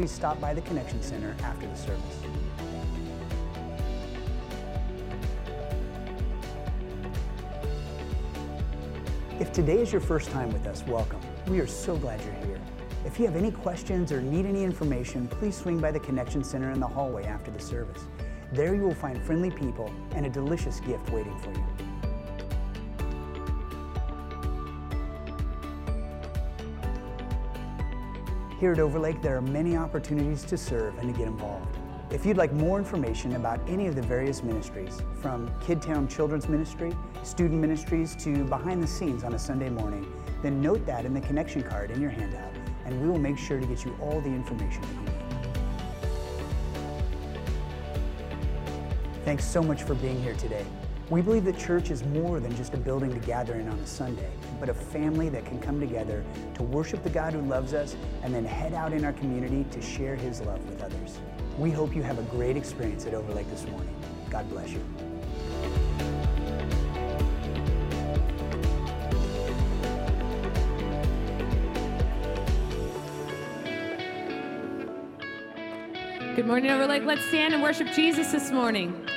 please stop by the Connection Center after the service. If today is your first time with us, welcome. We are so glad you're here. If you have any questions or need any information, please swing by the Connection Center in the hallway after the service. There you will find friendly people and a delicious gift waiting for you. Here at Overlake, there are many opportunities to serve and to get involved. If you'd like more information about any of the various ministries, from Kidtown Children's Ministry, student ministries, to behind the scenes on a Sunday morning, then note that in the connection card in your handout, and we will make sure to get you all the information that you need. Thanks so much for being here today. We believe that church is more than just a building to gather in on a Sunday, but a family that can come together to worship the God who loves us and then head out in our community to share his love with others. We hope you have a great experience at Overlake this morning. God bless you. Good morning, Overlake. Let's stand and worship Jesus this morning.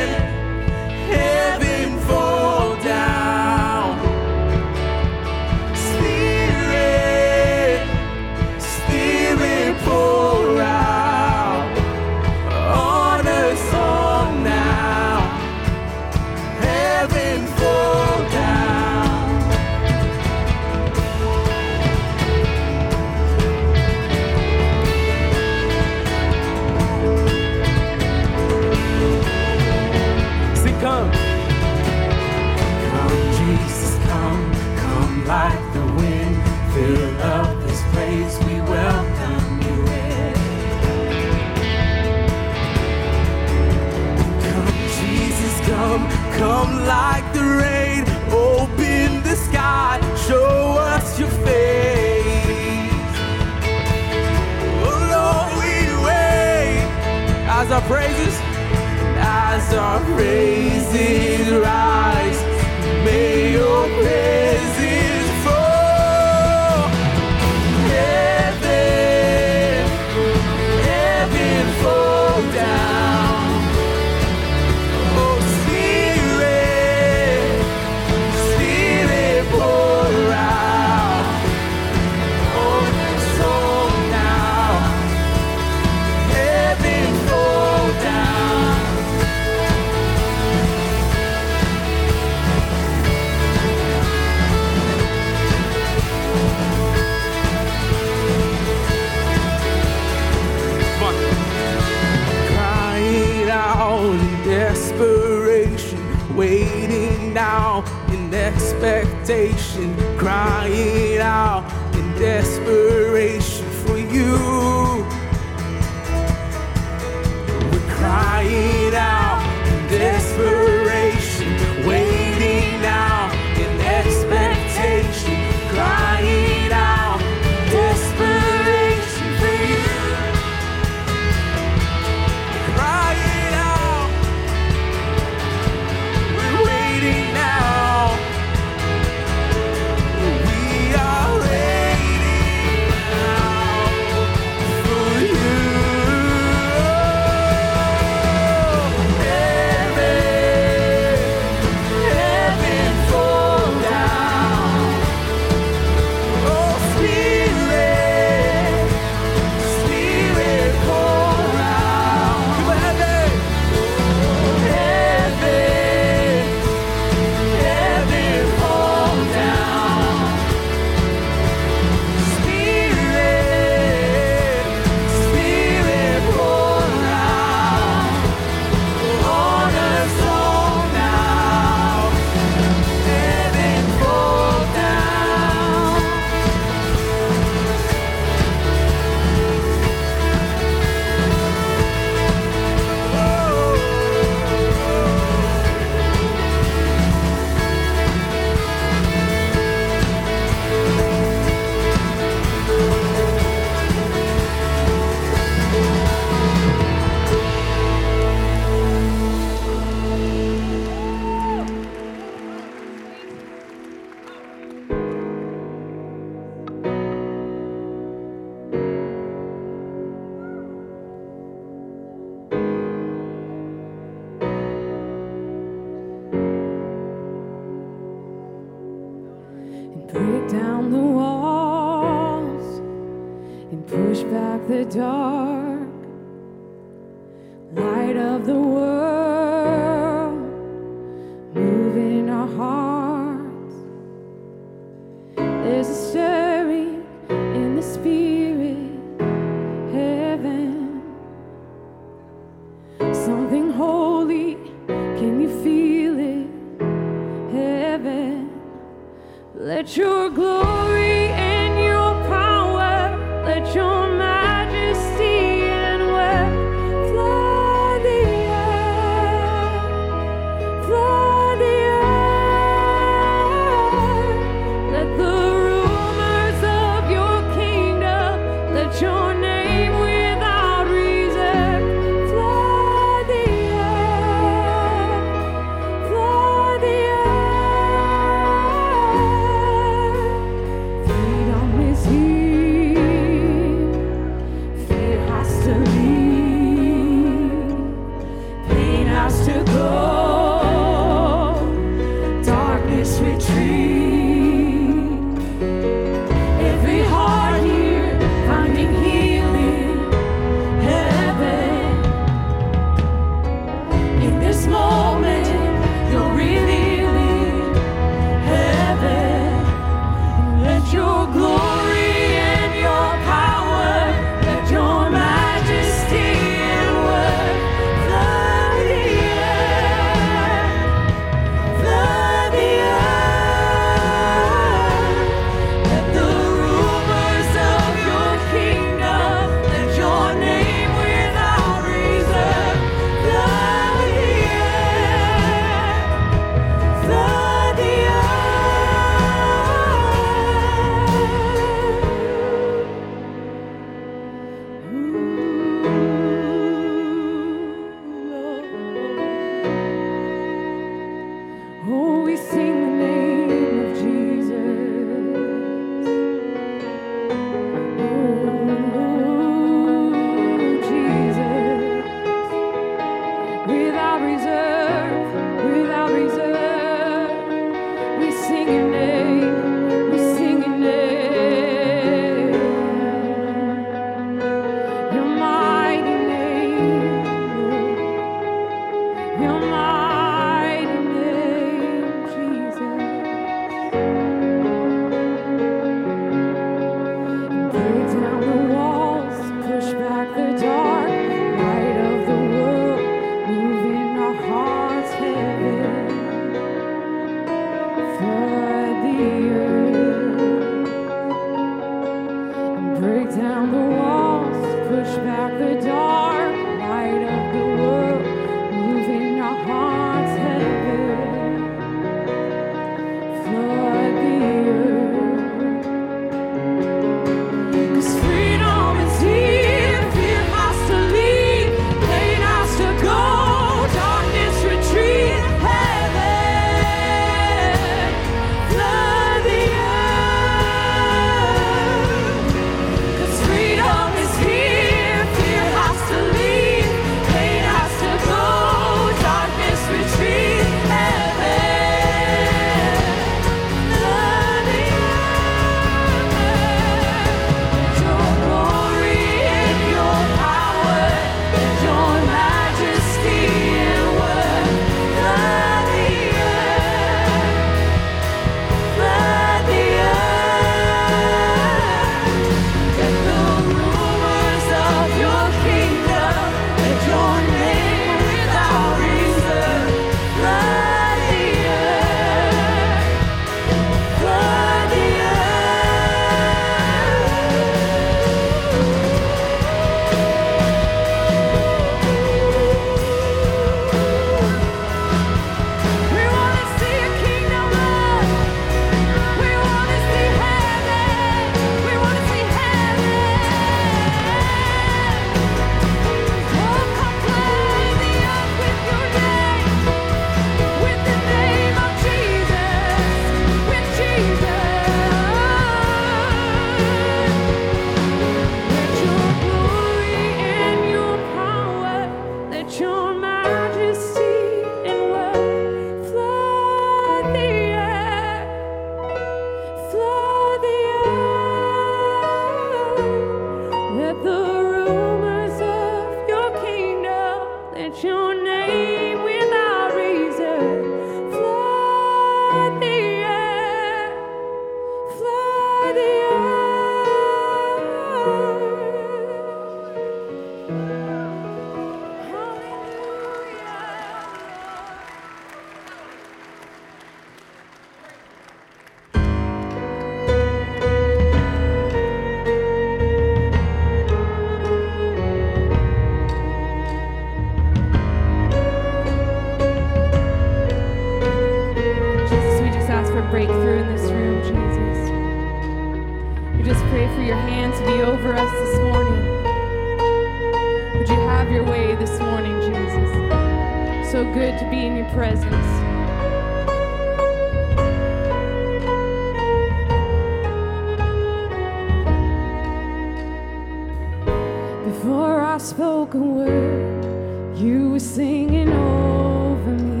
I spoke a word, you were singing over me.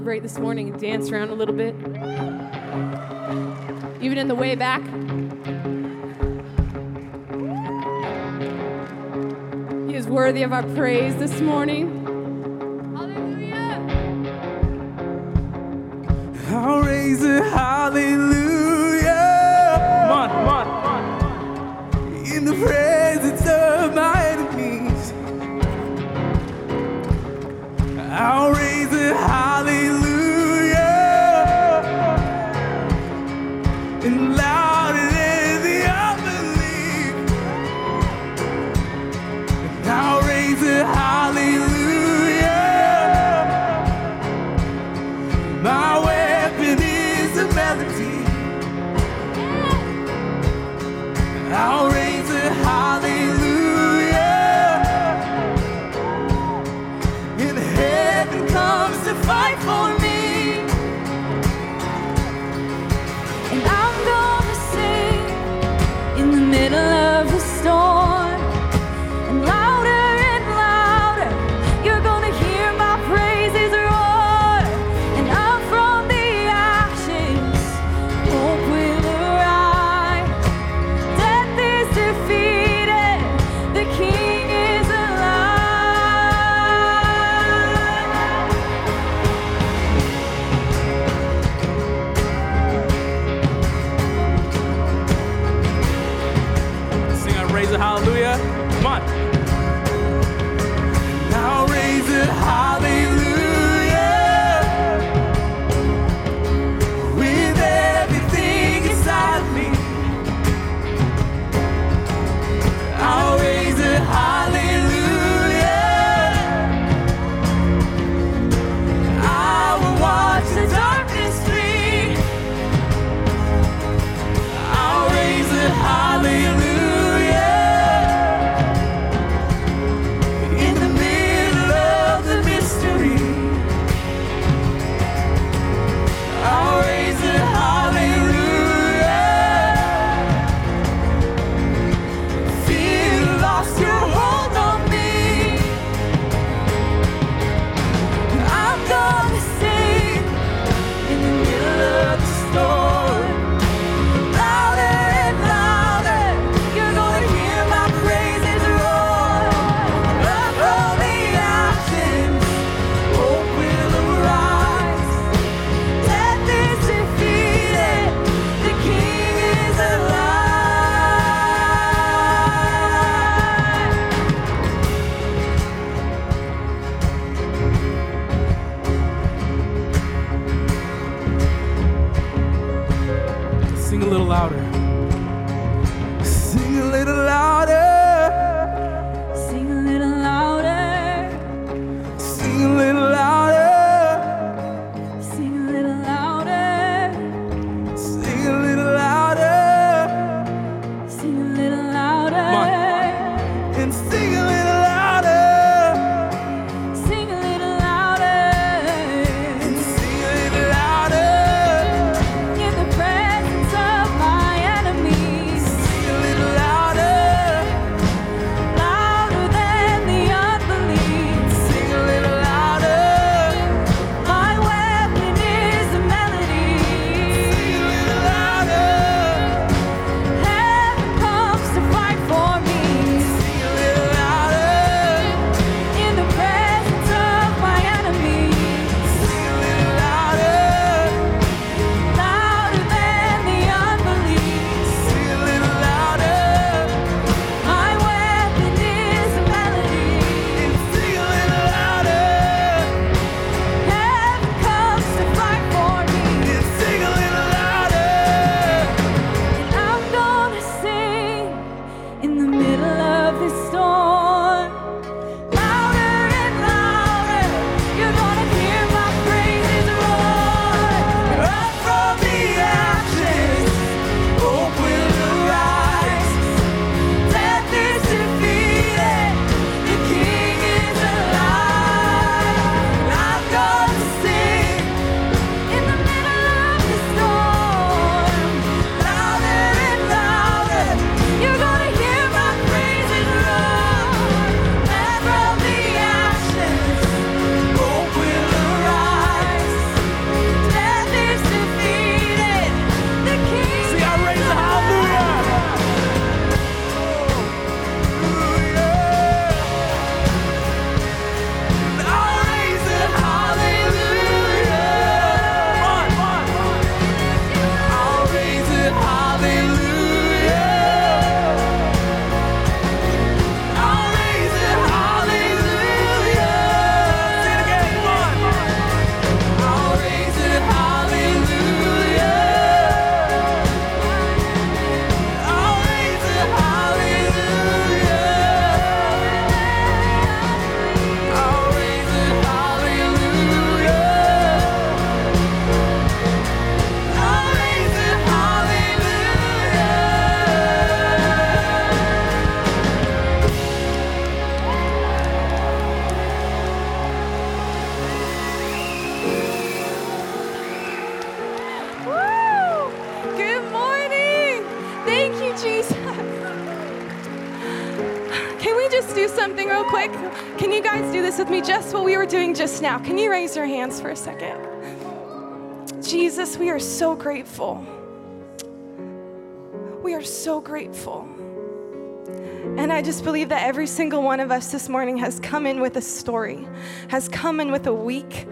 this morning and dance around a little bit. Even in the way back. He is worthy of our praise this morning. Grateful. We are so grateful. And I just believe that every single one of us this morning has come in with a story, has come in with a week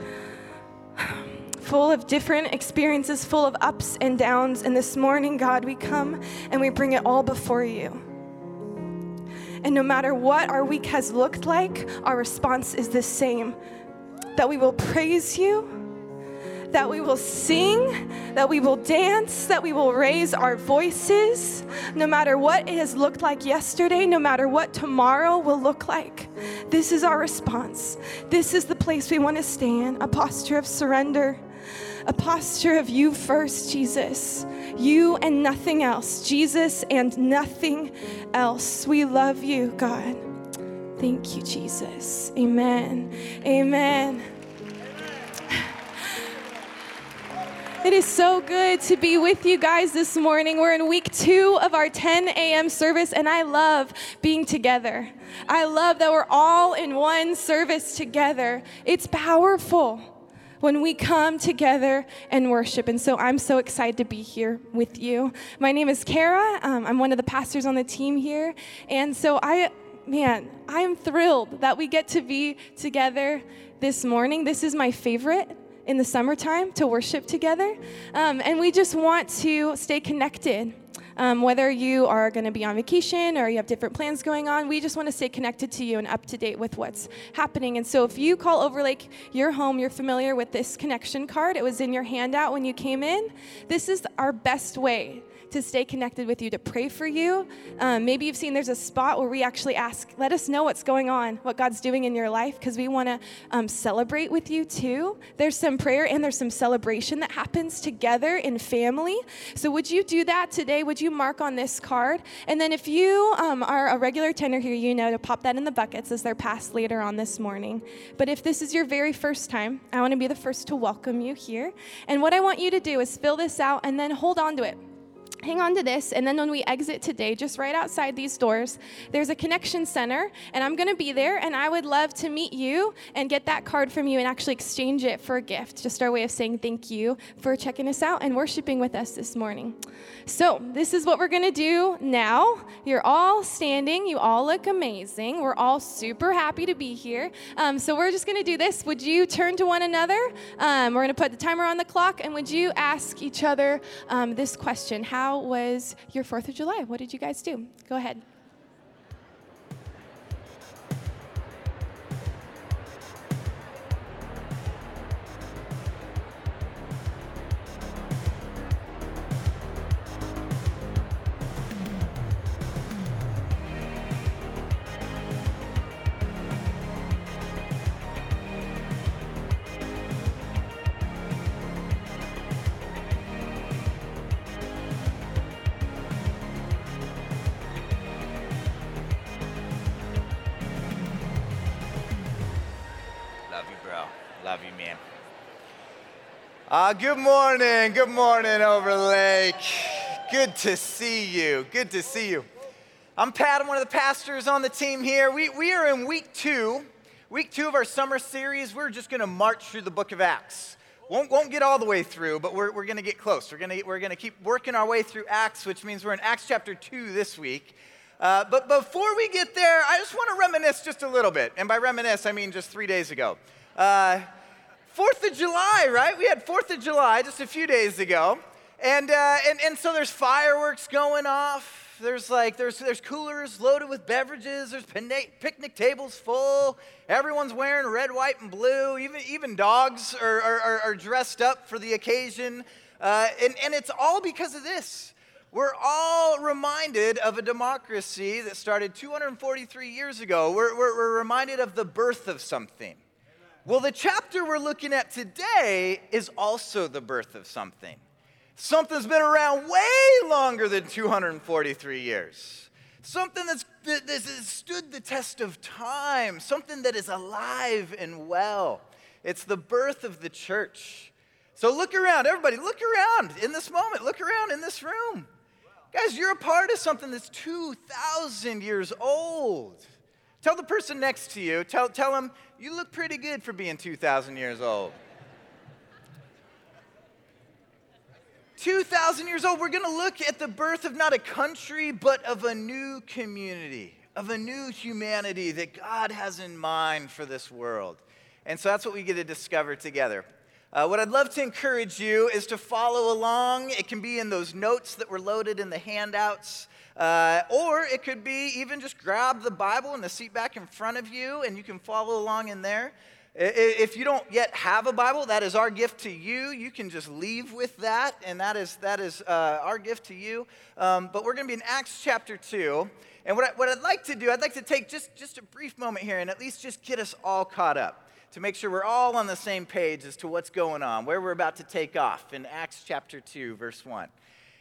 full of different experiences, full of ups and downs. And this morning, God, we come and we bring it all before you. And no matter what our week has looked like, our response is the same that we will praise you that we will sing, that we will dance, that we will raise our voices, no matter what it has looked like yesterday, no matter what tomorrow will look like. This is our response. This is the place we want to stay in a posture of surrender, a posture of you first, Jesus. You and nothing else. Jesus and nothing else. We love you, God. Thank you, Jesus. Amen. Amen. It is so good to be with you guys this morning. We're in week two of our 10 a.m. service, and I love being together. I love that we're all in one service together. It's powerful when we come together and worship. And so I'm so excited to be here with you. My name is Kara. Um, I'm one of the pastors on the team here. And so I, man, I am thrilled that we get to be together this morning. This is my favorite in the summertime to worship together. Um, and we just want to stay connected. Um, whether you are going to be on vacation or you have different plans going on, we just want to stay connected to you and up to date with what's happening. And so, if you call Overlake your home, you're familiar with this connection card. It was in your handout when you came in. This is our best way to stay connected with you, to pray for you. Um, maybe you've seen there's a spot where we actually ask, let us know what's going on, what God's doing in your life, because we want to um, celebrate with you too. There's some prayer and there's some celebration that happens together in family. So would you do that today? Would you mark on this card? And then if you um, are a regular tender here, you know to pop that in the buckets as they're passed later on this morning. But if this is your very first time, I want to be the first to welcome you here. And what I want you to do is fill this out and then hold on to it hang on to this and then when we exit today just right outside these doors there's a connection center and i'm going to be there and i would love to meet you and get that card from you and actually exchange it for a gift just our way of saying thank you for checking us out and worshiping with us this morning. So this is what we're going to do now. You're all standing. You all look amazing. We're all super happy to be here. Um, so we're just going to do this. Would you turn to one another? Um, we're going to put the timer on the clock and would you ask each other um, this question. How how was your 4th of July? What did you guys do? Go ahead. Uh, good morning. Good morning, Overlake. Good to see you. Good to see you. I'm Pat. I'm one of the pastors on the team here. We, we are in week two, week two of our summer series. We're just going to march through the book of Acts. Won't, won't get all the way through, but we're, we're going to get close. We're going we're to keep working our way through Acts, which means we're in Acts chapter 2 this week. Uh, but before we get there, I just want to reminisce just a little bit. And by reminisce, I mean just three days ago. Uh, Fourth of July, right? We had Fourth of July just a few days ago. And, uh, and, and so there's fireworks going off. There's like, there's, there's coolers loaded with beverages. There's picnic tables full. Everyone's wearing red, white, and blue. Even, even dogs are, are, are dressed up for the occasion. Uh, and, and it's all because of this. We're all reminded of a democracy that started 243 years ago. We're, we're, we're reminded of the birth of something. Well, the chapter we're looking at today is also the birth of something. Something's been around way longer than 243 years. Something that's, that has stood the test of time, something that is alive and well. It's the birth of the church. So look around, everybody, look around in this moment, look around in this room. Guys, you're a part of something that's 2,000 years old. Tell the person next to you, tell, tell them, you look pretty good for being 2,000 years old. 2,000 years old, we're going to look at the birth of not a country, but of a new community, of a new humanity that God has in mind for this world. And so that's what we get to discover together. Uh, what I'd love to encourage you is to follow along. It can be in those notes that were loaded in the handouts. Uh, or it could be even just grab the Bible and the seat back in front of you and you can follow along in there. If you don't yet have a Bible, that is our gift to you. You can just leave with that, and that is, that is uh, our gift to you. Um, but we're going to be in Acts chapter 2. And what, I, what I'd like to do, I'd like to take just, just a brief moment here and at least just get us all caught up to make sure we're all on the same page as to what's going on, where we're about to take off in Acts chapter 2, verse 1.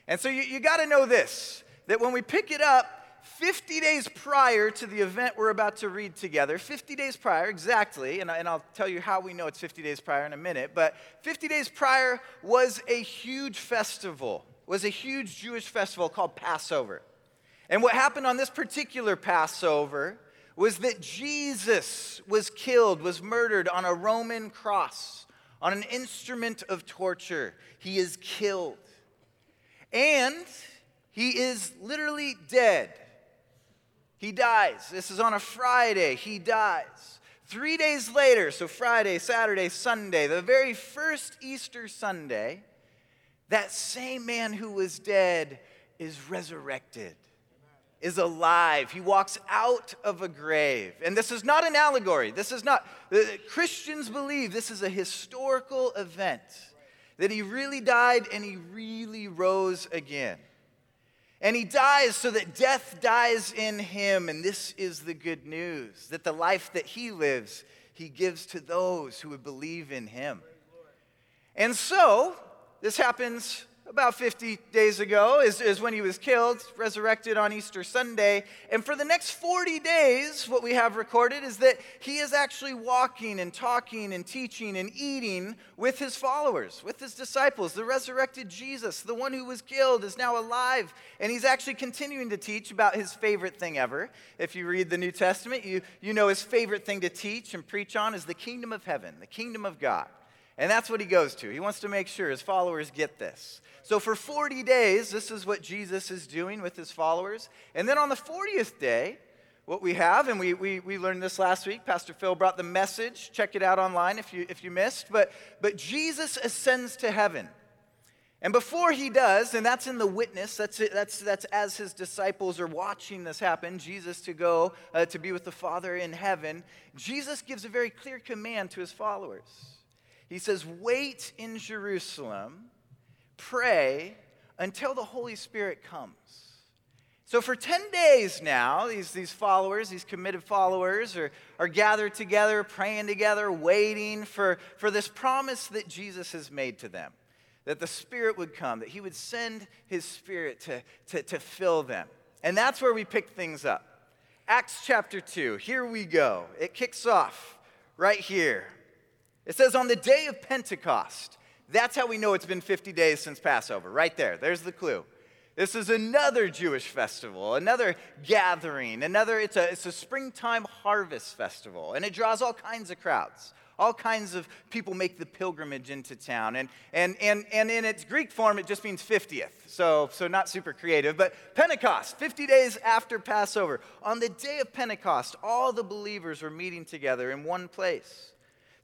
And so you, you got to know this that when we pick it up, 50 days prior to the event we're about to read together, 50 days prior, exactly, and, I, and I'll tell you how we know it's 50 days prior in a minute, but 50 days prior was a huge festival, was a huge Jewish festival called Passover. And what happened on this particular Passover was that Jesus was killed, was murdered on a Roman cross, on an instrument of torture. He is killed. And he is literally dead. He dies. This is on a Friday. He dies. Three days later, so Friday, Saturday, Sunday, the very first Easter Sunday, that same man who was dead is resurrected, is alive. He walks out of a grave. And this is not an allegory. This is not, Christians believe this is a historical event, that he really died and he really rose again. And he dies so that death dies in him. And this is the good news that the life that he lives, he gives to those who would believe in him. And so, this happens about 50 days ago is, is when he was killed, resurrected on Easter Sunday. And for the next 40 days, what we have recorded is that he is actually walking and talking and teaching and eating with his followers, with his disciples. The resurrected Jesus, the one who was killed, is now alive. And he's actually continuing to teach about his favorite thing ever. If you read the New Testament, you, you know his favorite thing to teach and preach on is the kingdom of heaven, the kingdom of God. And that's what he goes to. He wants to make sure his followers get this. So for 40 days, this is what Jesus is doing with his followers. And then on the 40th day, what we have, and we, we, we learned this last week, Pastor Phil brought the message. Check it out online if you, if you missed. But, but Jesus ascends to heaven. And before he does, and that's in the witness, that's, it, that's, that's as his disciples are watching this happen, Jesus to go uh, to be with the Father in heaven, Jesus gives a very clear command to his followers. He says, Wait in Jerusalem, pray until the Holy Spirit comes. So, for 10 days now, these, these followers, these committed followers, are, are gathered together, praying together, waiting for, for this promise that Jesus has made to them that the Spirit would come, that He would send His Spirit to, to, to fill them. And that's where we pick things up. Acts chapter 2, here we go. It kicks off right here. It says, on the day of Pentecost, that's how we know it's been 50 days since Passover, right there. There's the clue. This is another Jewish festival, another gathering, another, it's a, it's a springtime harvest festival, and it draws all kinds of crowds. All kinds of people make the pilgrimage into town. And, and, and, and in its Greek form, it just means 50th. So, so not super creative. But Pentecost, 50 days after Passover. On the day of Pentecost, all the believers were meeting together in one place.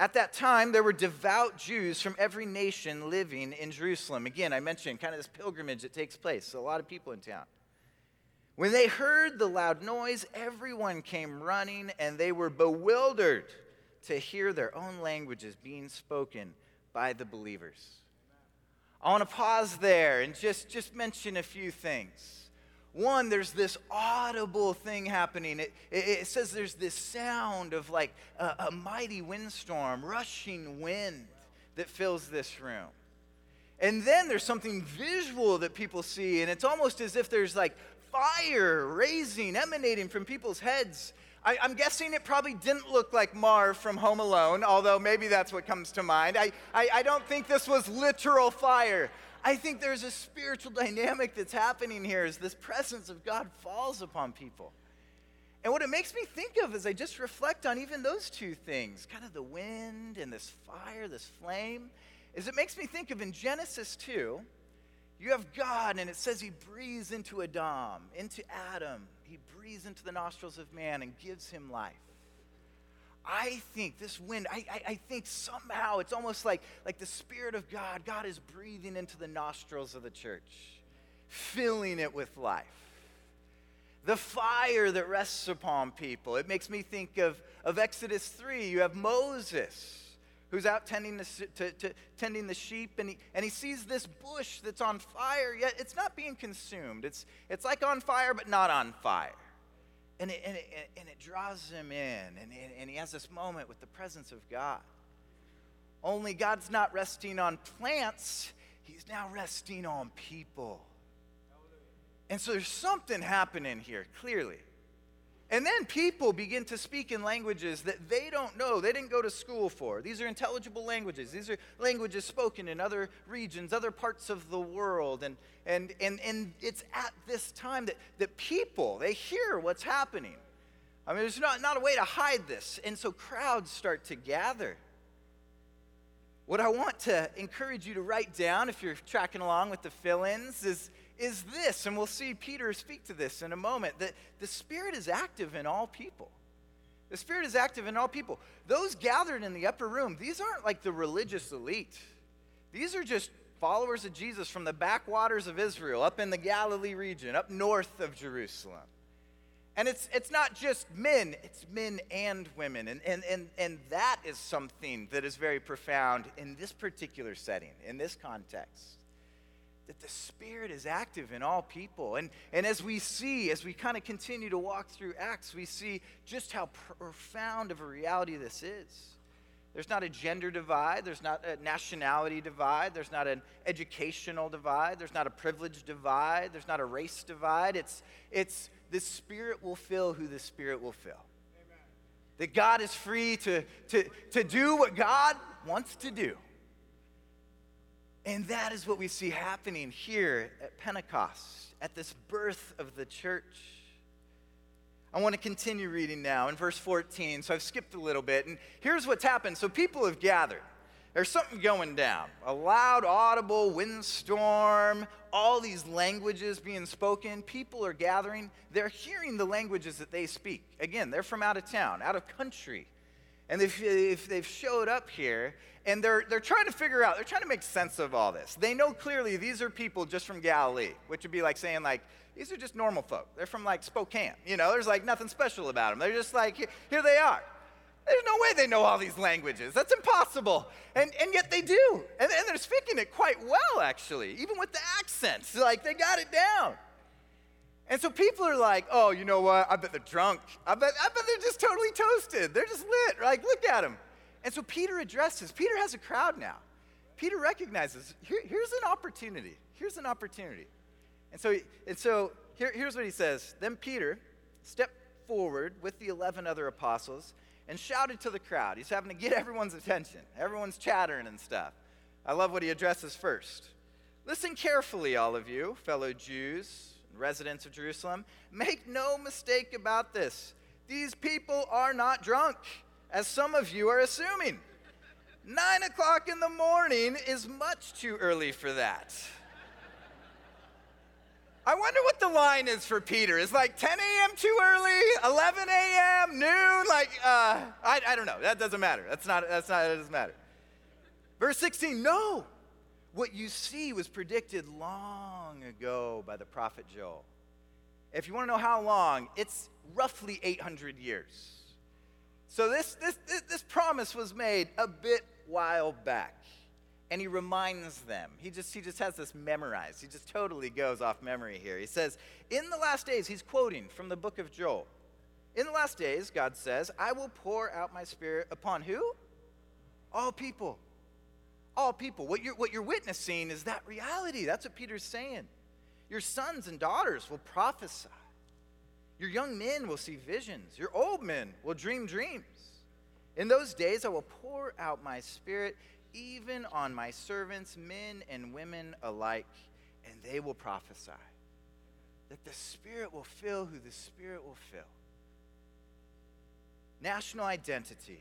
At that time, there were devout Jews from every nation living in Jerusalem. Again, I mentioned kind of this pilgrimage that takes place, so a lot of people in town. When they heard the loud noise, everyone came running and they were bewildered to hear their own languages being spoken by the believers. I want to pause there and just, just mention a few things. One, there's this audible thing happening. It, it, it says there's this sound of like a, a mighty windstorm, rushing wind that fills this room. And then there's something visual that people see, and it's almost as if there's like fire raising, emanating from people's heads. I, am guessing it probably didn't look like Marv from Home Alone, although maybe that's what comes to mind. I, I, I don't think this was literal fire. I think there's a spiritual dynamic that's happening here as this presence of God falls upon people. And what it makes me think of as I just reflect on even those two things, kind of the wind and this fire, this flame, is it makes me think of in Genesis 2, you have God, and it says he breathes into Adam, into Adam. He breathes into the nostrils of man and gives him life. I think this wind, I, I, I, think somehow it's almost like, like the Spirit of God, God is breathing into the nostrils of the church, filling it with life. The fire that rests upon people. It makes me think of, of Exodus 3. You have Moses who's out tending the, to, to, tending the sheep, and he, and he sees this bush that's on fire, yet it's not being consumed. It's, it's like on fire, but not on fire. And it, and it, and it draws him in, and, and he has this moment with the presence of God. Only God's not resting on plants, he's now resting on people. And so there's something happening here, clearly. And then people begin to speak in languages that they don't know, they didn't go to school for. These are intelligible languages. These are languages spoken in other regions, other parts of the world. And, and, and, and it's at this time that, that people, they hear what's happening. I mean, there's not, not a way to hide this. And so crowds start to gather. What I want to encourage you to write down, if you're tracking along with the fill ins, is is this, and we'll see Peter speak to this in a moment, that the Spirit is active in all people. The Spirit is active in all people. Those gathered in the upper room, these aren't like the religious elite. These are just followers of Jesus from the backwaters of Israel, up in the Galilee region, up north of Jerusalem. And it's, it's not just men, it's men and women. And, and, and, and that is something that is very profound in this particular setting, in this context that the Spirit is active in all people. And, and as we see, as we kind of continue to walk through Acts, we see just how profound of a reality this is. There's not a gender divide, there's not a nationality divide, there's not an educational divide, there's not a privilege divide, there's not a race divide. It's, it's the Spirit will fill who the Spirit will fill. Amen. That God is free to, to, to do what God wants to do. And that is what we see happening here at Pentecost, at this birth of the church. I want to continue reading now in verse 14. So I've skipped a little bit. And here's what's happened. So people have gathered. There's something going down a loud, audible windstorm, all these languages being spoken. People are gathering. They're hearing the languages that they speak. Again, they're from out of town, out of country. And if, they've showed up here and they're, they're trying to figure out, they're trying to make sense of all this. They know clearly these are people just from Galilee, which would be like saying, like, these are just normal folk. They're from like Spokane. You know, there's like nothing special about them. They're just like, here, here they are. There's no way they know all these languages. That's impossible. And, and yet they do. And, and they're speaking it quite well, actually, even with the accents. Like, they got it down. And so people are like, oh, you know what? I bet they're drunk. I bet, I bet they're just totally toasted. They're just lit. Like, look at them. And so Peter addresses. Peter has a crowd now. Peter recognizes here, here's an opportunity. Here's an opportunity. And so, and so here, here's what he says. Then Peter stepped forward with the 11 other apostles and shouted to the crowd. He's having to get everyone's attention. Everyone's chattering and stuff. I love what he addresses first. Listen carefully, all of you, fellow Jews residents of Jerusalem, make no mistake about this. These people are not drunk, as some of you are assuming. Nine o'clock in the morning is much too early for that. I wonder what the line is for Peter. Is like 10 a.m. too early? 11 a.m. noon? Like, uh, I, I don't know. That doesn't matter. That's not. That's not. It doesn't matter. Verse 16. No, what you see was predicted long ago by the prophet Joel. If you want to know how long, it's roughly 800 years. So this, this, this, promise was made a bit while back. And he reminds them. He just, he just has this memorized. He just totally goes off memory here. He says, In the last days, he's quoting from the book of Joel. In the last days, God says, I will pour out my spirit upon who? All people All people. What you're, what you're witnessing is that reality. That's what Peter's saying. Your sons and daughters will prophesy. Your young men will see visions. Your old men will dream dreams. In those days, I will pour out my spirit even on my servants, men and women alike, and they will prophesy. That the Spirit will fill who the Spirit will fill. National identity,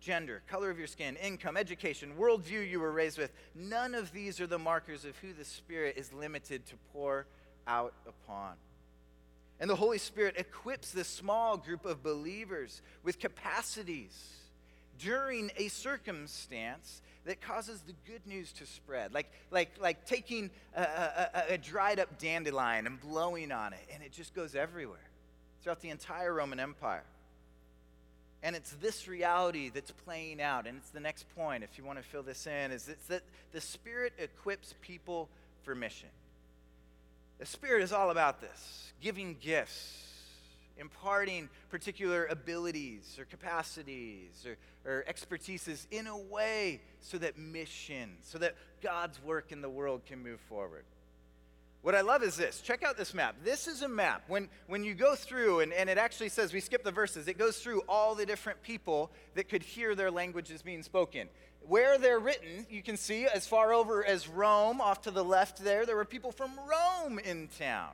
gender, color of your skin, income, education, worldview you were raised with, none of these are the markers of who the Spirit is limited to pour out upon. And the Holy Spirit equips this small group of believers with capacities during a circumstance that causes the good news to spread. Like, like, like taking a, a, a dried up dandelion and blowing on it, and it just goes everywhere throughout the entire Roman Empire. And it's this reality that's playing out. And it's the next point, if you want to fill this in, is it's that the Spirit equips people for mission. The Spirit is all about this giving gifts, imparting particular abilities or capacities or, or expertises in a way so that mission, so that God's work in the world can move forward. What I love is this. Check out this map. This is a map. When, when you go through, and, and it actually says, we skip the verses, it goes through all the different people that could hear their languages being spoken. Where they're written, you can see as far over as Rome, off to the left there, there were people from Rome in town.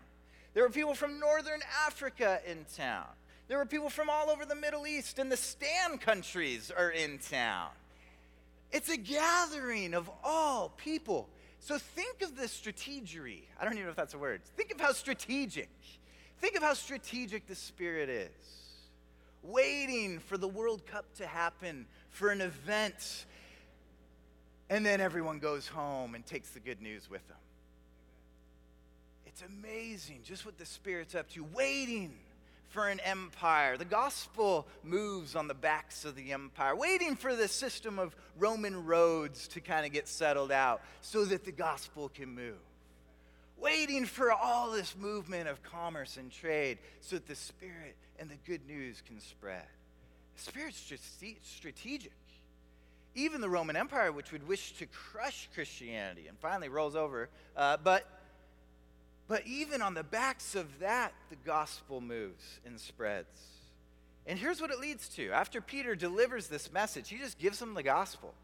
There were people from northern Africa in town. There were people from all over the Middle East, and the Stan countries are in town. It's a gathering of all people. So think of the strategery. I don't even know if that's a word. Think of how strategic. Think of how strategic the Spirit is. Waiting for the World Cup to happen, for an event, and then everyone goes home and takes the good news with them. It's amazing just what the Spirit's up to, waiting for an empire. The gospel moves on the backs of the empire, waiting for the system of Roman roads to kind of get settled out so that the gospel can move. Waiting for all this movement of commerce and trade so that the Spirit and the good news can spread. The Spirit's strategic. Even the Roman Empire, which would wish to crush Christianity and finally rolls over, uh, but but even on the backs of that, the gospel moves and spreads. And here's what it leads to. After Peter delivers this message, he just gives them the gospel.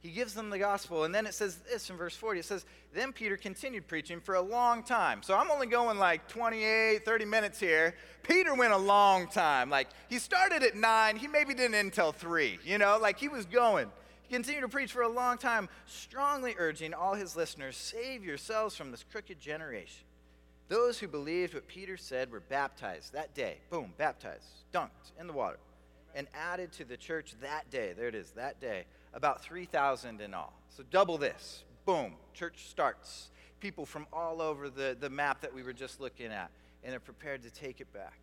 He gives them the gospel. And then it says this in verse 40 it says, Then Peter continued preaching for a long time. So I'm only going like 28, 30 minutes here. Peter went a long time. Like he started at nine, he maybe didn't end until three, you know, like he was going continued to preach for a long time, strongly urging all his listeners save yourselves from this crooked generation. Those who believed what Peter said were baptized that day. Boom, baptized, dunked in the water, and added to the church that day. There it is, that day. About 3,000 in all. So double this. Boom, church starts. People from all over the, the map that we were just looking at, and they're prepared to take it back.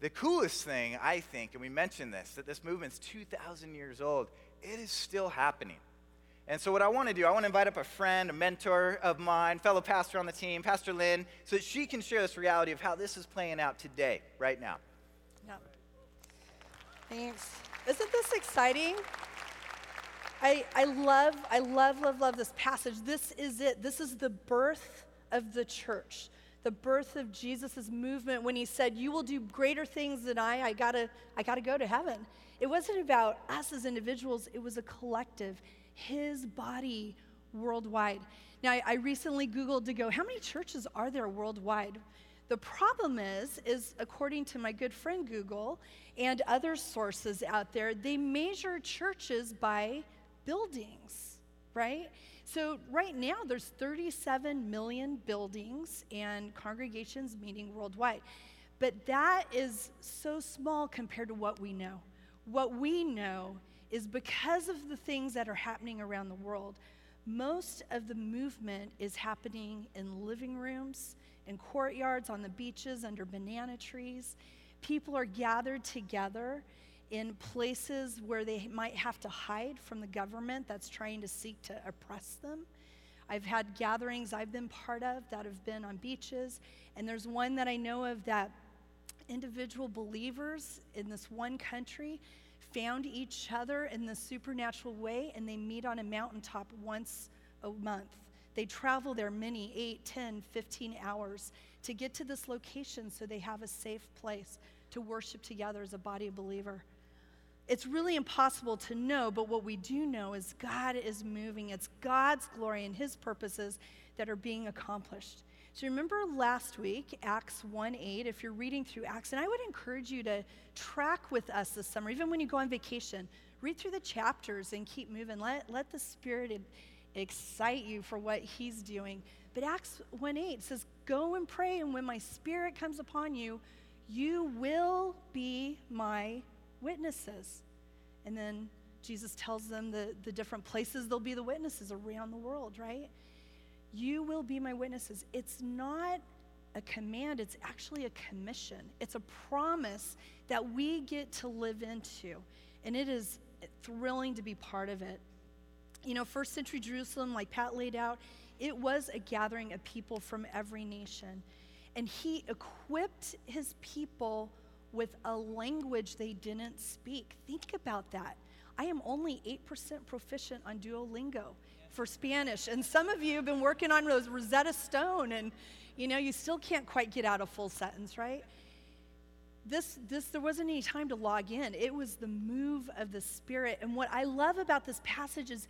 The coolest thing, I think, and we mentioned this, that this movement's 2,000 years old, it is still happening. And so, what I want to do, I want to invite up a friend, a mentor of mine, fellow pastor on the team, Pastor Lynn, so that she can share this reality of how this is playing out today, right now. Yeah. Thanks. Isn't this exciting? I, I love, I love, love, love this passage. This is it. This is the birth of the church, the birth of Jesus' movement when he said, You will do greater things than I. I gotta, I gotta go to heaven. It wasn't about us as individuals, it was a collective, his body worldwide. Now, I, I recently Googled to go, how many churches are there worldwide? The problem is, is according to my good friend Google and other sources out there, they measure churches by buildings, right? So right now there's 37 million buildings and congregations meeting worldwide. But that is so small compared to what we know what we know is because of the things that are happening around the world, most of the movement is happening in living rooms, in courtyards, on the beaches, under banana trees. People are gathered together in places where they might have to hide from the government that's trying to seek to oppress them. I've had gatherings I've been part of that have been on beaches, and there's one that I know of that individual believers in this one country found each other in the supernatural way, and they meet on a mountaintop once a month. They travel there many, 8, 10, 15 hours to get to this location so they have a safe place to worship together as a body of believer. It's really impossible to know, but what we do know is God is moving. It's God's glory and His purposes that are being accomplished. So remember last week, Acts 1 8, if you're reading through Acts, and I would encourage you to track with us this summer, even when you go on vacation, read through the chapters and keep moving. Let, let the Spirit excite you for what He's doing. But Acts 1 8 says, Go and pray, and when my Spirit comes upon you, you will be my witnesses. And then Jesus tells them the, the different places they'll be the witnesses around the world, right? You will be my witnesses. It's not a command, it's actually a commission. It's a promise that we get to live into. And it is thrilling to be part of it. You know, first century Jerusalem, like Pat laid out, it was a gathering of people from every nation. And he equipped his people with a language they didn't speak. Think about that. I am only 8% proficient on Duolingo for Spanish. And some of you have been working on those Rosetta Stone and you know, you still can't quite get out a full sentence, right? This, this, there wasn't any time to log in. It was the move of the Spirit. And what I love about this passage is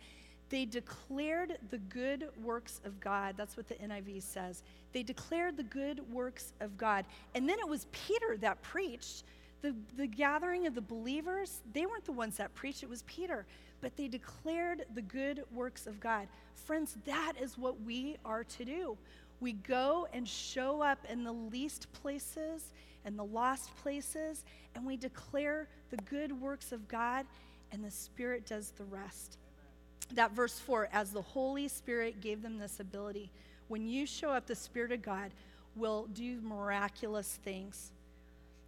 they declared the good works of God. That's what the NIV says. They declared the good works of God. And then it was Peter that preached. The, the gathering of the believers, they weren't the ones that preached, it was Peter. But they declared the good works of God. Friends, that is what we are to do. We go and show up in the least places and the lost places, and we declare the good works of God, and the Spirit does the rest. That verse 4 as the Holy Spirit gave them this ability, when you show up, the Spirit of God will do miraculous things.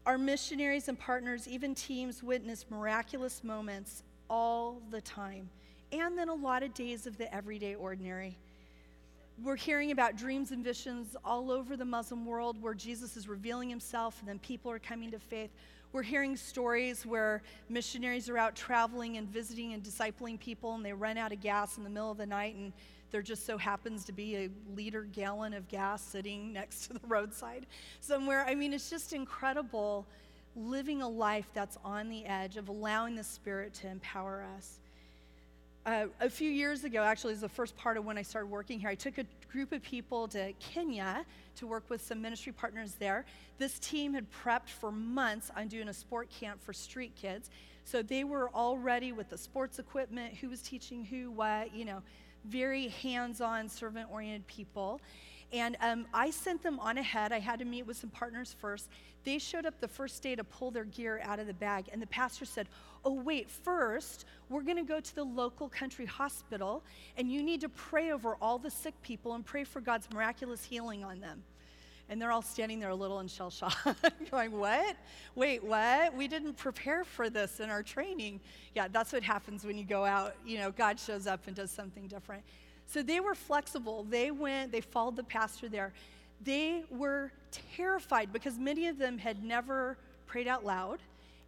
Our missionaries and partners, even teams, witness miraculous moments all the time, and then a lot of days of the everyday ordinary. We're hearing about dreams and visions all over the Muslim world where Jesus is revealing himself and then people are coming to faith. We're hearing stories where missionaries are out traveling and visiting and discipling people and they run out of gas in the middle of the night and there just so happens to be a liter gallon of gas sitting next to the roadside somewhere. I mean, it's just incredible living a life that's on the edge of allowing the Spirit to empower us. Uh, a few years ago, actually, is the first part of when I started working here. I took a group of people to Kenya to work with some ministry partners there. This team had prepped for months on doing a sport camp for street kids. So they were all ready with the sports equipment, who was teaching who what, you know, very hands on, servant oriented people. And um, I sent them on ahead. I had to meet with some partners first. They showed up the first day to pull their gear out of the bag. And the pastor said, Oh, wait, first, we're going to go to the local country hospital, and you need to pray over all the sick people and pray for God's miraculous healing on them. And they're all standing there a little in shell shock, going, What? Wait, what? We didn't prepare for this in our training. Yeah, that's what happens when you go out. You know, God shows up and does something different. So they were flexible. They went, they followed the pastor there. They were terrified because many of them had never prayed out loud.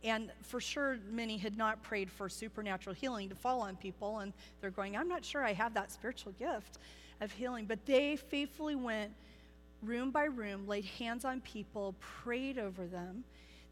And for sure, many had not prayed for supernatural healing to fall on people. And they're going, I'm not sure I have that spiritual gift of healing. But they faithfully went room by room, laid hands on people, prayed over them.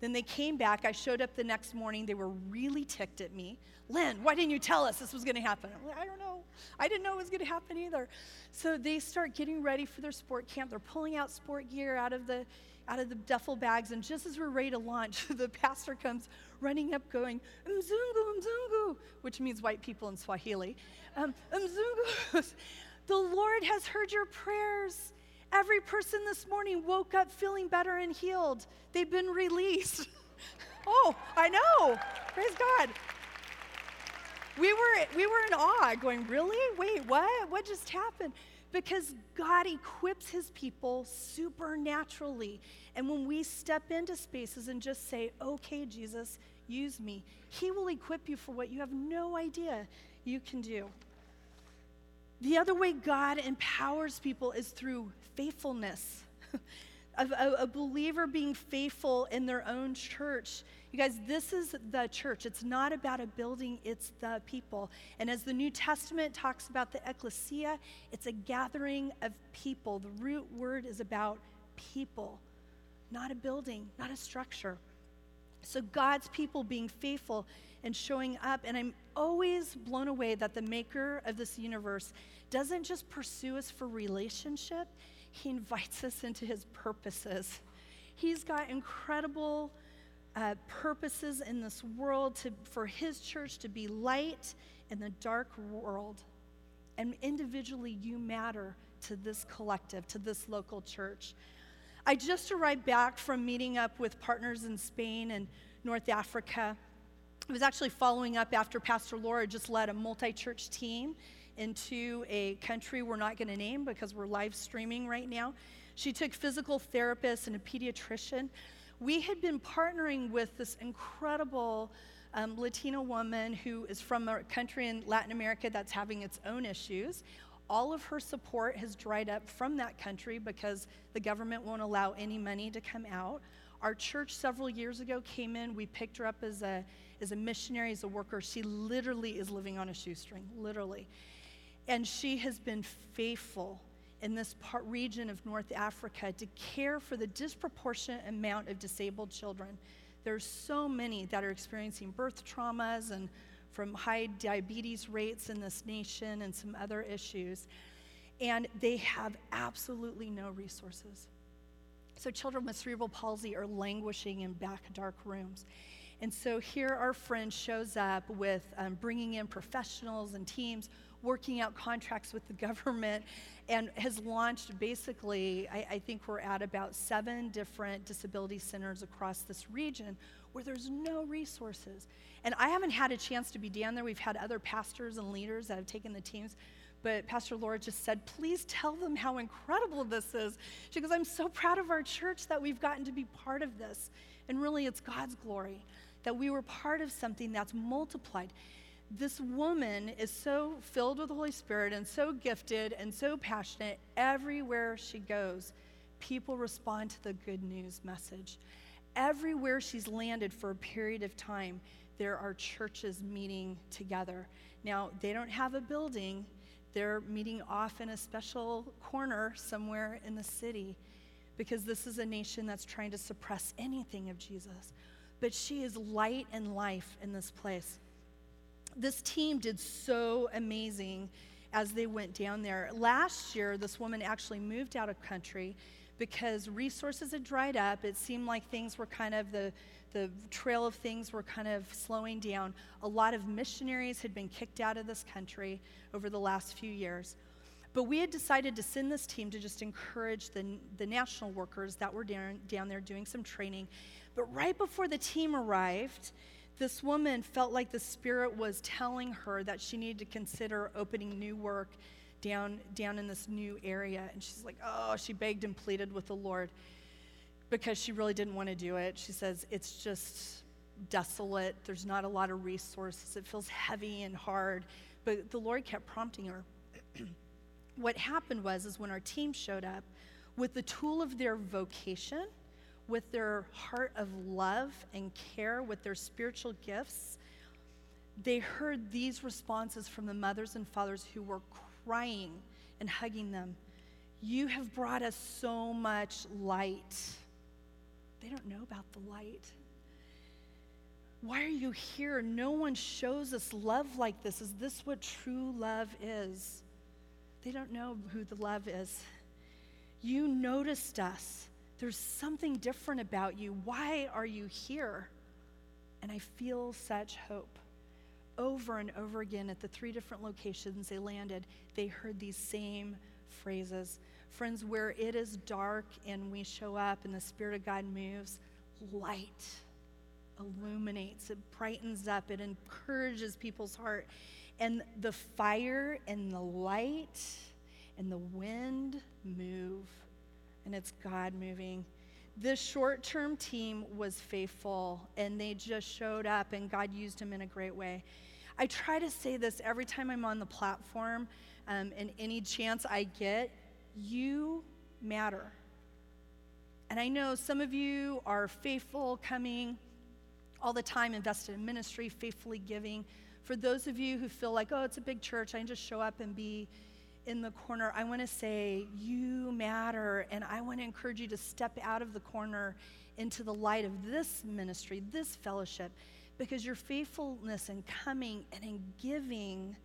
Then they came back. I showed up the next morning. They were really ticked at me. Lynn, why didn't you tell us this was going to happen? Like, I don't know. I didn't know it was going to happen either. So they start getting ready for their sport camp. They're pulling out sport gear out of the out of the duffel bags, and just as we're ready to launch, the pastor comes running up going, Mzungu, Mzungu, which means white people in Swahili. Um, Mzungu, the Lord has heard your prayers. Every person this morning woke up feeling better and healed. They've been released. oh, I know. Praise God. We were, we were in awe, going, Really? Wait, what? What just happened? because God equips his people supernaturally. And when we step into spaces and just say, okay, Jesus, use me, he will equip you for what you have no idea you can do. The other way God empowers people is through faithfulness. a, a, a believer being faithful in their own church You guys, this is the church. It's not about a building, it's the people. And as the New Testament talks about the ecclesia, it's a gathering of people. The root word is about people, not a building, not a structure. So God's people being faithful and showing up. And I'm always blown away that the maker of this universe doesn't just pursue us for relationship, he invites us into his purposes. He's got incredible uh, purposes in this world to, for his church to be light in the dark world. And individually, you matter to this collective, to this local church. I just arrived back from meeting up with partners in Spain and North Africa. I was actually following up after Pastor Laura just led a multi church team into a country we're not going to name because we're live streaming right now. She took physical therapists and a pediatrician. We had been partnering with this incredible um, Latina woman who is from a country in Latin America that's having its own issues. All of her support has dried up from that country because the government won't allow any money to come out. Our church several years ago came in, we picked her up as a, as a missionary, as a worker. She literally is living on a shoestring, literally. And she has been faithful in this part, region of North Africa to care for the disproportionate amount of disabled children. There's so many that are experiencing birth traumas and from high diabetes rates in this nation and some other issues. And they have absolutely no resources. So, children with cerebral palsy are languishing in back dark rooms. And so, here our friend shows up with um, bringing in professionals and teams, working out contracts with the government, and has launched basically, I, I think we're at about seven different disability centers across this region where there's no resources. And I haven't had a chance to be down there. We've had other pastors and leaders that have taken the teams but Pastor Laura just said, please tell them how incredible this is. She goes, I'm so proud of our church that we've gotten to be part of this. And really, it's God's glory that we were part of something that's multiplied. This woman is so filled with the Holy Spirit and so gifted and so passionate. Everywhere she goes, people respond to the good news message. Everywhere she's landed for a period of time, there are churches meeting together. Now, they don't have a building, they're meeting off in a special corner somewhere in the city because this is a nation that's trying to suppress anything of Jesus. But she is light and life in this place. This team did so amazing as they went down there. Last year, this woman actually moved out of country because resources had dried up. It seemed like things were kind of the the trail of things were kind of slowing down. A lot of missionaries had been kicked out of this country over the last few years. But we had decided to send this team to just encourage the, the national workers that were down, down there doing some training. But right before the team arrived, this woman felt like the Spirit was telling her that she needed to consider opening new work down, down in this new area. And she's like, oh, she begged and pleaded with the Lord because she really didn't want to do it. She says it's just desolate. There's not a lot of resources. It feels heavy and hard. But the Lord kept prompting her. what happened was is when our team showed up with the tool of their vocation, with their heart of love and care, with their spiritual gifts, they heard these responses from the mothers and fathers who were crying and hugging them. You have brought us so much light. They don't know about the light. Why are you here? No one shows us love like this. Is this what true love is? They don't know who the love is. You noticed us. There's something different about you. Why are you here? And I feel such hope. Over and over again at the three different locations they landed, they heard these same phrases Friends, where it is dark and we show up and the Spirit of God moves, light illuminates, it brightens up, it encourages people's heart. And the fire and the light and the wind move, and it's God moving. This short term team was faithful, and they just showed up, and God used them in a great way. I try to say this every time I'm on the platform, um, and any chance I get you matter. And I know some of you are faithful coming all the time invested in ministry, faithfully giving. For those of you who feel like, oh, it's a big church, I can just show up and be in the corner, I want to say, you matter. And I want to encourage you to step out of the corner into the light of this ministry, this fellowship, because your faithfulness in coming and in giving,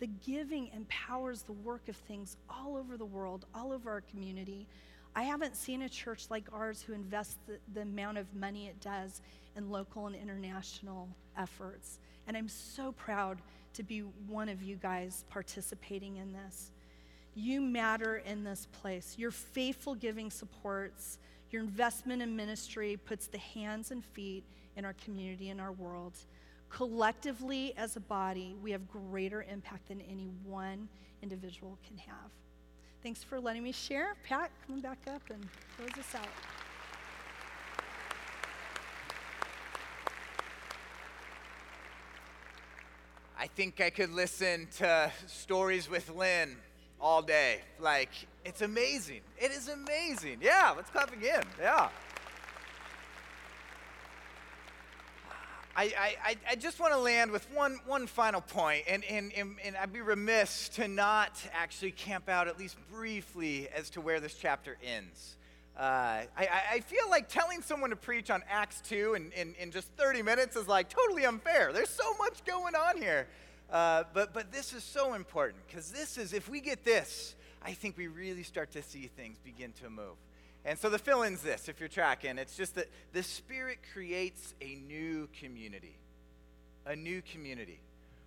the giving empowers the work of things all over the world, all over our community. I haven't seen a church like ours who invests the, the amount of money it does in local and international efforts. And I'm so proud to be one of you guys participating in this. You matter in this place. Your faithful giving supports, your investment in ministry puts the hands and feet in our community and our world. Collectively, as a body, we have greater impact than any one individual can have. Thanks for letting me share. Pat, come back up and close us out. I think I could listen to stories with Lynn all day. Like, it's amazing. It is amazing. Yeah, let's clap again. Yeah. I, I, I just want to land with one, one final point, and, and, and, I'd be remiss to not actually camp out at least briefly as to where this chapter ends. Uh, I, I feel like telling someone to preach on Acts 2 in, in, in just 30 minutes is like totally unfair. There's so much going on here. Uh, but, but this is so important because this is, if we get this, I think we really start to see things begin to move. And so the fill in's this, if you're tracking, it's just that the Spirit creates a new community. A new community.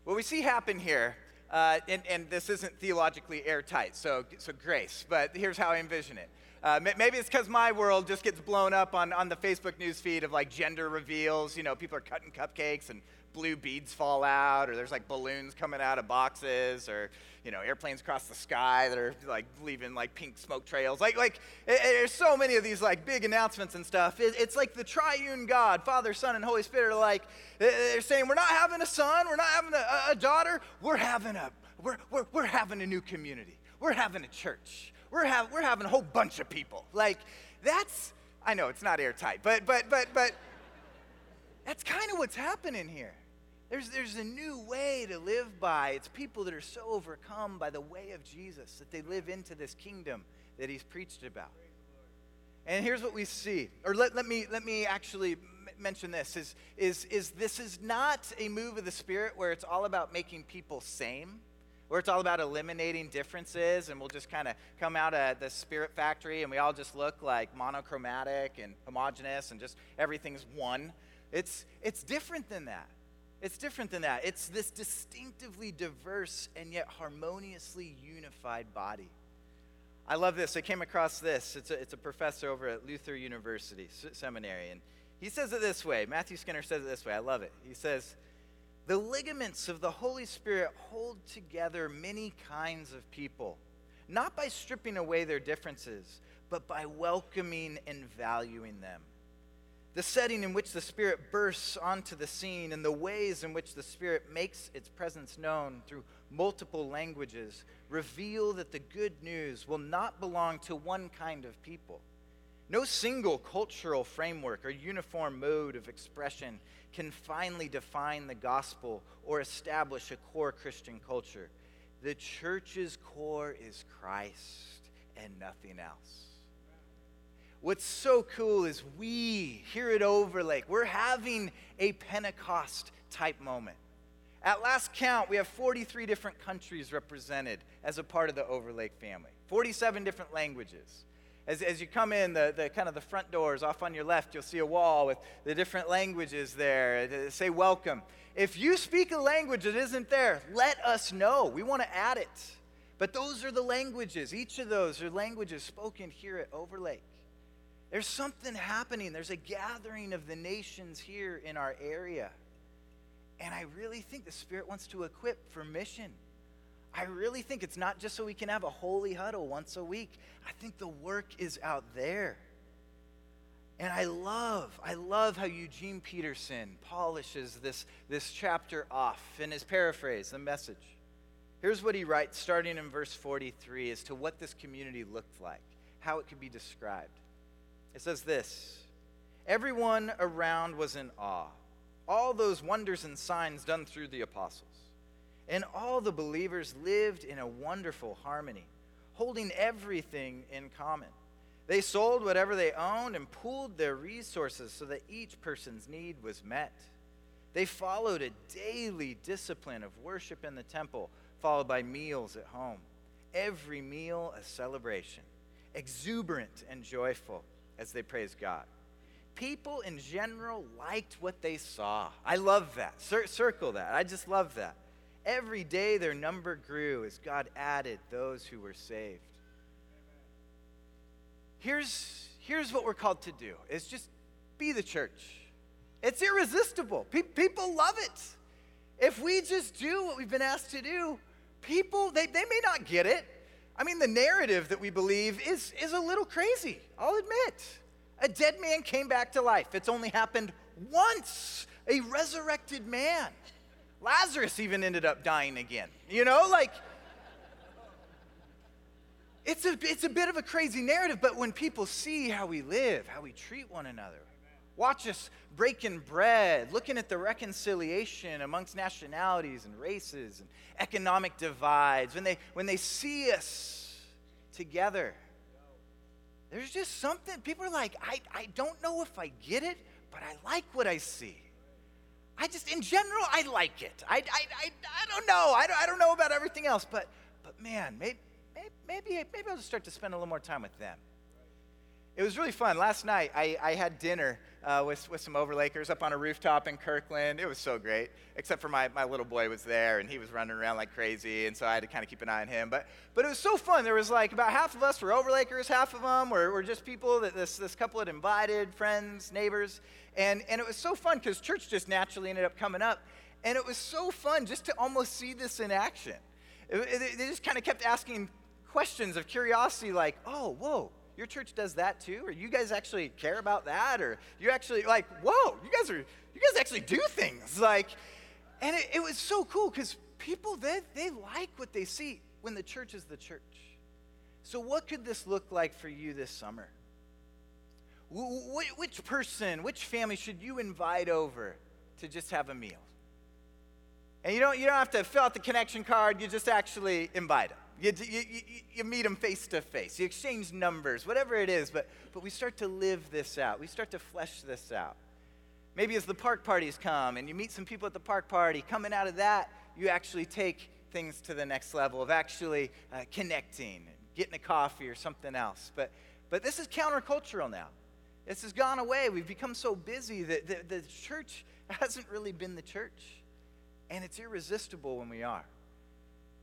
What we see happen here, uh, and, and this isn't theologically airtight, so, so grace, but here's how I envision it. Uh, maybe it's because my world just gets blown up on, on the Facebook news feed of like gender reveals. You know, people are cutting cupcakes and blue beads fall out, or there's like balloons coming out of boxes, or you know, airplanes across the sky that are like leaving like pink smoke trails. Like, like it, it, there's so many of these like big announcements and stuff. It, it's like the triune God, Father, Son, and Holy Spirit are like, they're saying, we're not having a son, we're not having a, a daughter, we're having a, we're, we're, we're having a new community. We're having a church. We're, have, we're having a whole bunch of people. Like, that's, I know it's not airtight, but, but, but, but, that's kind of what's happening here. There's, there's a new way to live by. It's people that are so overcome by the way of Jesus that they live into this kingdom that he's preached about. And here's what we see. Or let, let, me, let me actually mention this is, is, is this is not a move of the Spirit where it's all about making people same, where it's all about eliminating differences and we'll just kind of come out of the Spirit factory and we all just look like monochromatic and homogenous and just everything's one. It's, it's different than that. It's different than that. It's this distinctively diverse and yet harmoniously unified body. I love this. I came across this. It's a, it's a professor over at Luther University Seminary, and he says it this way. Matthew Skinner says it this way. I love it. He says, The ligaments of the Holy Spirit hold together many kinds of people, not by stripping away their differences, but by welcoming and valuing them the setting in which the Spirit bursts onto the scene, and the ways in which the Spirit makes its presence known through multiple languages reveal that the good news will not belong to one kind of people. No single cultural framework or uniform mode of expression can finally define the gospel or establish a core Christian culture. The church's core is Christ and nothing else. What's so cool is we here at Overlake, we're having a Pentecost type moment. At last count, we have 43 different countries represented as a part of the Overlake family, 47 different languages. As, as you come in, the, the kind of the front doors off on your left, you'll see a wall with the different languages there to say welcome. If you speak a language that isn't there, let us know. We want to add it. But those are the languages. Each of those are languages spoken here at Overlake. There's something happening. There's a gathering of the nations here in our area. And I really think the Spirit wants to equip for mission. I really think it's not just so we can have a holy huddle once a week. I think the work is out there. And I love, I love how Eugene Peterson polishes this, this chapter off in his paraphrase, the message. Here's what he writes, starting in verse 43, as to what this community looked like, how it could be described. It says this Everyone around was in awe. all those wonders and signs done through the apostles. And all the believers lived in a wonderful harmony, holding everything in common. They sold whatever they owned and pooled their resources so that each person's need was met. They followed a daily discipline of worship in the temple, followed by meals at home. Every meal a celebration, exuberant and joyful as they praised God. People in general liked what they saw. I love that. Cir- circle that. I just love that. Every day their number grew as God added those who were saved. Here's, here's what we're called to do is just be the church. It's irresistible. Pe- people love it. If we just do what we've been asked to do, people, they, they may not get it. I mean, the narrative that we believe is, is a little crazy, I'll admit. A dead man came back to life. It's only happened once. A resurrected man. Lazarus even ended up dying again. You know, like, it's a, it's a bit of a crazy narrative, but when people see how we live, how we treat one another, watch us breaking bread, looking at the reconciliation amongst nationalities and races and economic divides, when they, when they see us together, there's just something, people are like, I, I don't know if I get it, but I like what I see. I just, in general, I like it. I, I, I, I don't know. I don't, I don't know about everything else, but, but man, maybe, maybe, maybe I'll just start to spend a little more time with them. It was really fun. Last night, I, I had dinner uh, with, with some Overlakers up on a rooftop in Kirkland. It was so great, except for my, my little boy was there, and he was running around like crazy, and so I had to kind of keep an eye on him. But, but it was so fun. There was like about half of us were Overlakers, half of them were, were just people that this, this couple had invited, friends, neighbors. And, and it was so fun because church just naturally ended up coming up. And it was so fun just to almost see this in action. It, it, they just kind of kept asking questions of curiosity like, oh, whoa, your church does that too? Or you guys actually care about that? Or you actually like, whoa, you guys are, you guys actually do things. Like, and it, it was so cool because people, they, they like what they see when the church is the church. So what could this look like for you this summer? Wh- which person, which family should you invite over to just have a meal? And you don't, you don't have to fill out the connection card, you just actually invite them. You, you, you, you meet them face to face. You exchange numbers, whatever it is. But, but we start to live this out. We start to flesh this out. Maybe as the park parties come and you meet some people at the park party, coming out of that, you actually take things to the next level of actually uh, connecting, getting a coffee or something else. But, but this is countercultural now. This has gone away. We've become so busy that the, the church hasn't really been the church. And it's irresistible when we are.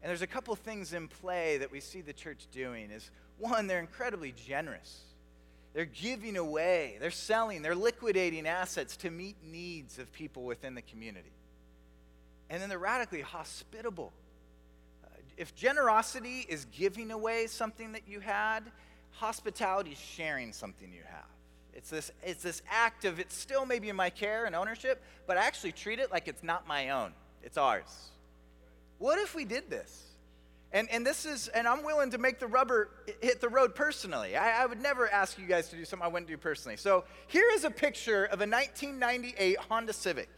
And there's a couple things in play that we see the church doing is one, they're incredibly generous. They're giving away, they're selling, they're liquidating assets to meet needs of people within the community. And then they're radically hospitable. Uh, if generosity is giving away something that you had, hospitality is sharing something you have. It's this, it's this act of it's still maybe in my care and ownership, but I actually treat it like it's not my own. It's ours. What if we did this? And, and this is, and I'm willing to make the rubber hit the road personally. I, I would never ask you guys to do something I wouldn't do personally. So here is a picture of a 1998 Honda Civic.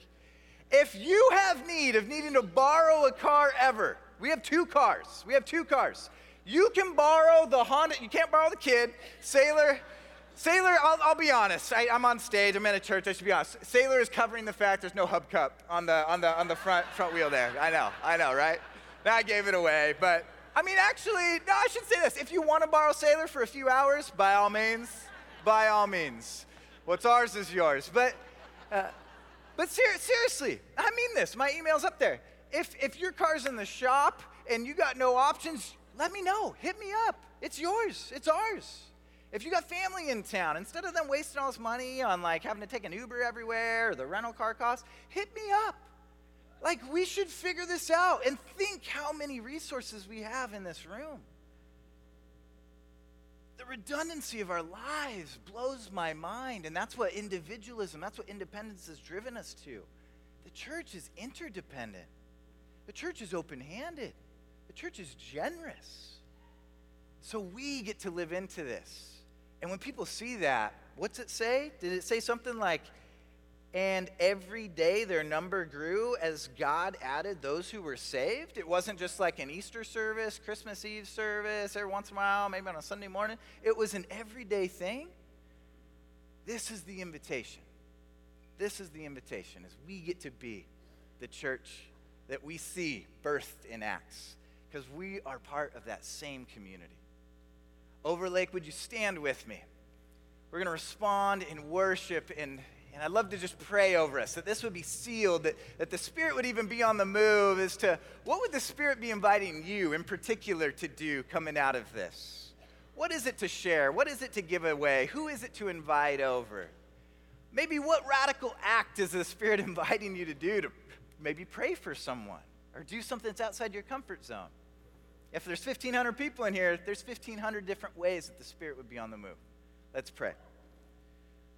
If you have need of needing to borrow a car ever, we have two cars. We have two cars. You can borrow the Honda, you can't borrow the kid. Sailor, Sailor, I'll, I'll be honest. I, am on stage. I'm in a church. I should be honest. Sailor is covering the fact there's no hubcap on the on the on the front front wheel there. I know. I know, right? Now I gave it away, but I mean, actually, no. I should say this. If you want to borrow Sailor for a few hours, by all means, by all means. What's ours is yours. But uh, but ser- seriously, I mean this. My email's up there. If if your car's in the shop and you got no options, let me know. Hit me up. It's yours. It's ours. If you got family in town, instead of them wasting all this money on like having to take an Uber everywhere or the rental car costs, hit me up. Like we should figure this out and think how many resources we have in this room. The redundancy of our lives blows my mind, and that's what individualism, that's what independence has driven us to. The church is interdependent. The church is open-handed. The church is generous. So we get to live into this. And when people see that, what's it say? Did it say something like, and every day their number grew as God added those who were saved. It wasn't just like an Easter service, Christmas Eve service, every once in a while, maybe on a Sunday morning. It was an everyday thing. This is the invitation. This is the invitation as we get to be the church that we see birthed in Acts because we are part of that same community. Overlake, would you stand with me? We're going to respond in worship and and I'd love to just pray over us that this would be sealed, that, that the Spirit would even be on the move as to what would the Spirit be inviting you in particular to do coming out of this? What is it to share? What is it to give away? Who is it to invite over? Maybe what radical act is the Spirit inviting you to do to maybe pray for someone or do something that's outside your comfort zone? If there's 1,500 people in here, there's 1,500 different ways that the Spirit would be on the move. Let's pray.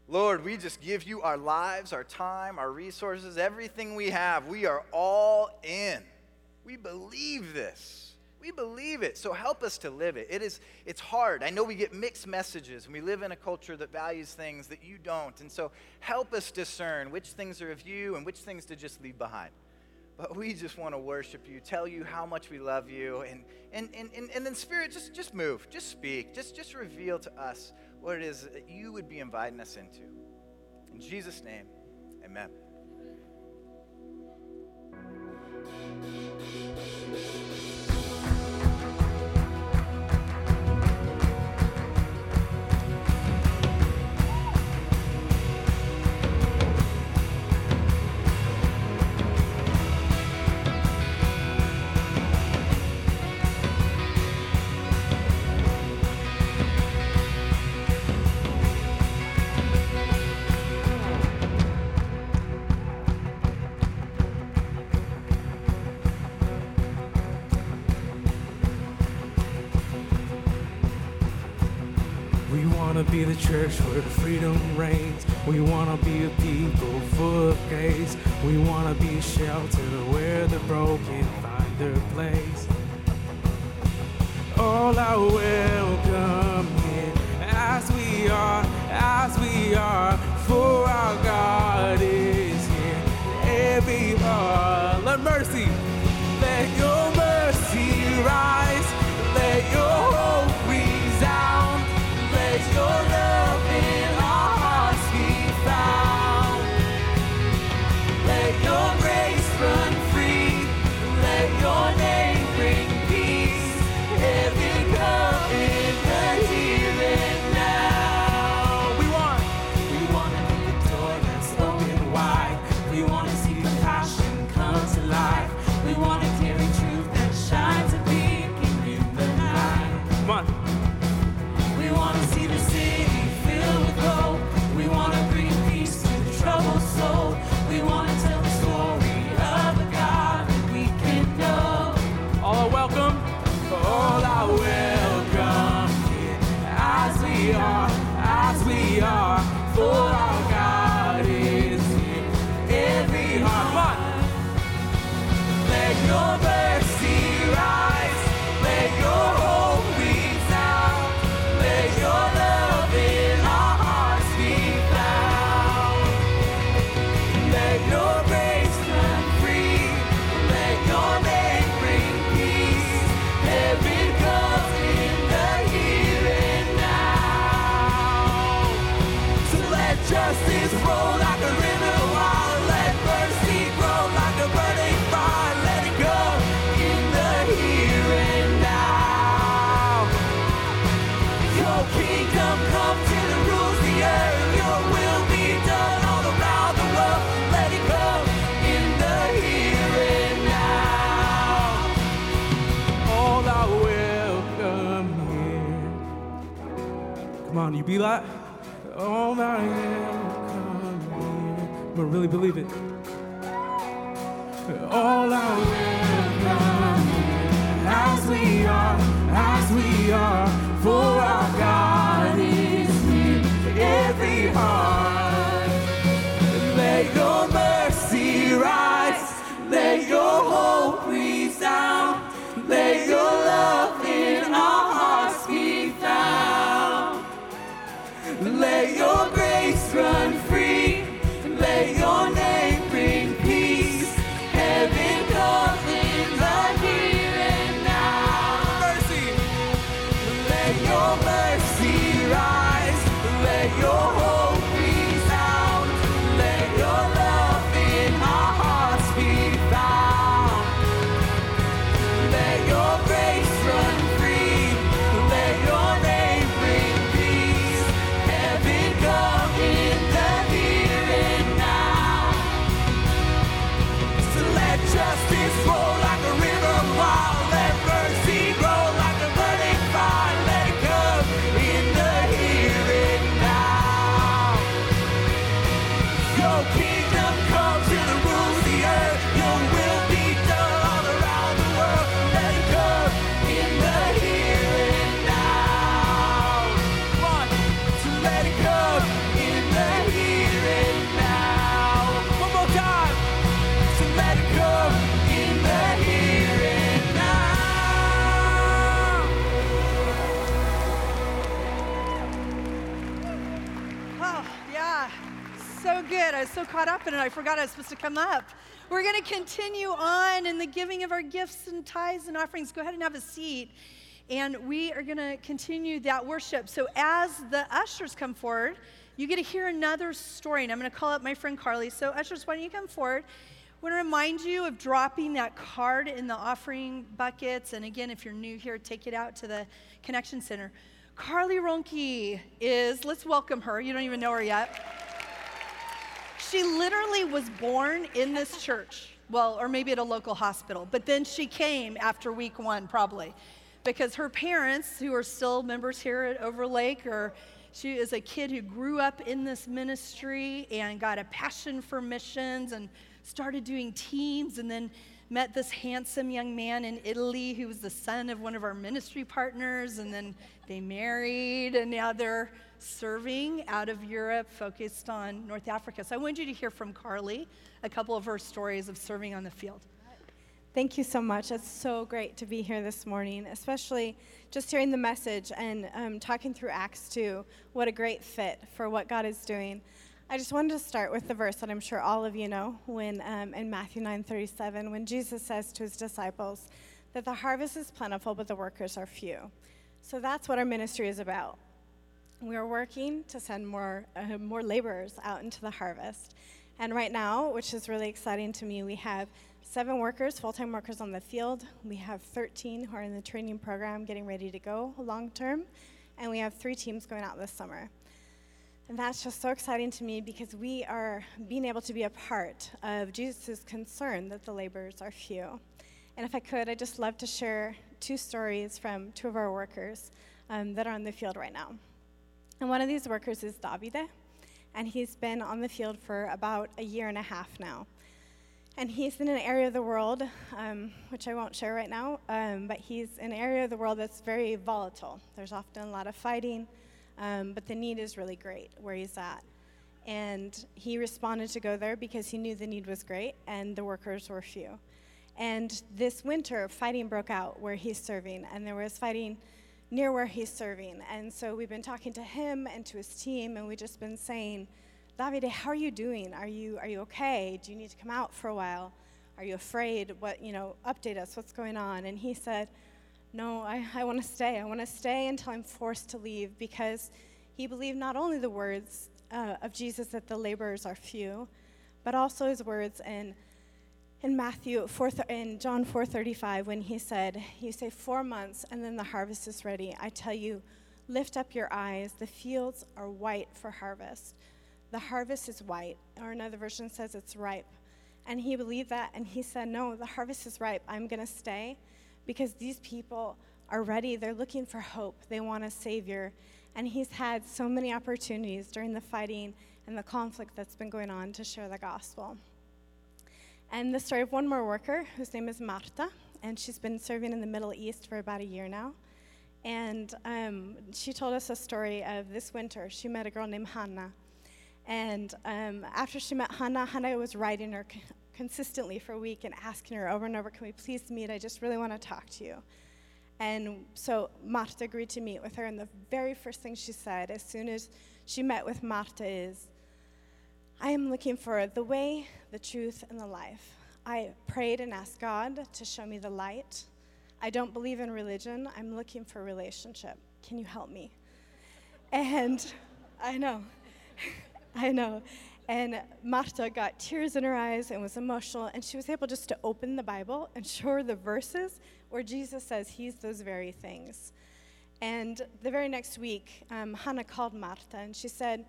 Lord, we just give you our lives, our time, our resources, everything we have. We are all in. We believe this. We believe it. So help us to live it. It is it's hard. I know we get mixed messages and we live in a culture that values things that you don't. And so help us discern which things are of you and which things to just leave behind. But we just want to worship you, tell you how much we love you, and and, and, and, and then Spirit, just just move, just speak, just just reveal to us what it is that you would be inviting us into. In Jesus' name, amen. Where freedom reigns. We wanna be a people full of grace. We wanna be a shelter where the broken you be like, are welcome here. But really believe it. All are welcome here. As we are, as we are, for our God is here. Every heart, let your justice for was so caught up in it, I forgot I was supposed to come up. We're going to continue on in the giving of our gifts and tithes and offerings. Go ahead and have a seat. And we are going to continue that worship. So, as the ushers come forward, you get to hear another story. And I'm going to call up my friend Carly. So, ushers, why don't you come forward? I want to remind you of dropping that card in the offering buckets. And again, if you're new here, take it out to the Connection Center. Carly Ronke is, let's welcome her. You don't even know her yet. She literally was born in this church, well, or maybe at a local hospital, but then she came after week one, probably, because her parents, who are still members here at Overlake, or she is a kid who grew up in this ministry and got a passion for missions and started doing teams and then met this handsome young man in Italy who was the son of one of our ministry partners and then they married and now they're serving out of Europe focused on North Africa. So I wanted you to hear from Carly a couple of her stories of serving on the field. Thank you so much. It's so great to be here this morning, especially just hearing the message and um, talking through Acts 2. What a great fit for what God is doing. I just wanted to start with the verse that I'm sure all of you know, when um, in Matthew 9:37, when Jesus says to his disciples that the harvest is plentiful, but the workers are few. So that's what our ministry is about. We are working to send more, uh, more laborers out into the harvest. And right now, which is really exciting to me, we have seven workers, full time workers on the field. We have 13 who are in the training program getting ready to go long term. And we have three teams going out this summer. And that's just so exciting to me because we are being able to be a part of Jesus' concern that the laborers are few. And if I could, I'd just love to share two stories from two of our workers um, that are on the field right now. And one of these workers is Davide, and he's been on the field for about a year and a half now. And he's in an area of the world, um, which I won't share right now, um, but he's in an area of the world that's very volatile. There's often a lot of fighting, um, but the need is really great where he's at. And he responded to go there because he knew the need was great and the workers were few. And this winter, fighting broke out where he's serving, and there was fighting near where he's serving. And so we've been talking to him and to his team, and we've just been saying, Davide, how are you doing? Are you, are you okay? Do you need to come out for a while? Are you afraid? What, you know, update us. What's going on? And he said, No, I, I want to stay. I want to stay until I'm forced to leave because he believed not only the words uh, of Jesus that the laborers are few, but also his words in in Matthew 4 in John 4:35 when he said, "You say 4 months and then the harvest is ready. I tell you, lift up your eyes. The fields are white for harvest. The harvest is white." Or another version says it's ripe. And he believed that and he said, "No, the harvest is ripe. I'm going to stay because these people are ready. They're looking for hope. They want a savior." And he's had so many opportunities during the fighting and the conflict that's been going on to share the gospel. And the story of one more worker whose name is Marta, and she's been serving in the Middle East for about a year now. And um, she told us a story of this winter. She met a girl named Hannah. And um, after she met Hannah, Hannah was writing her c- consistently for a week and asking her over and over, Can we please meet? I just really want to talk to you. And so Marta agreed to meet with her. And the very first thing she said, as soon as she met with Marta, is, I am looking for the way, the truth, and the life. I prayed and asked God to show me the light. I don't believe in religion. I'm looking for relationship. Can you help me? And I know, I know. And Marta got tears in her eyes and was emotional, and she was able just to open the Bible and show her the verses where Jesus says he's those very things. And the very next week, um, Hannah called Marta and she said,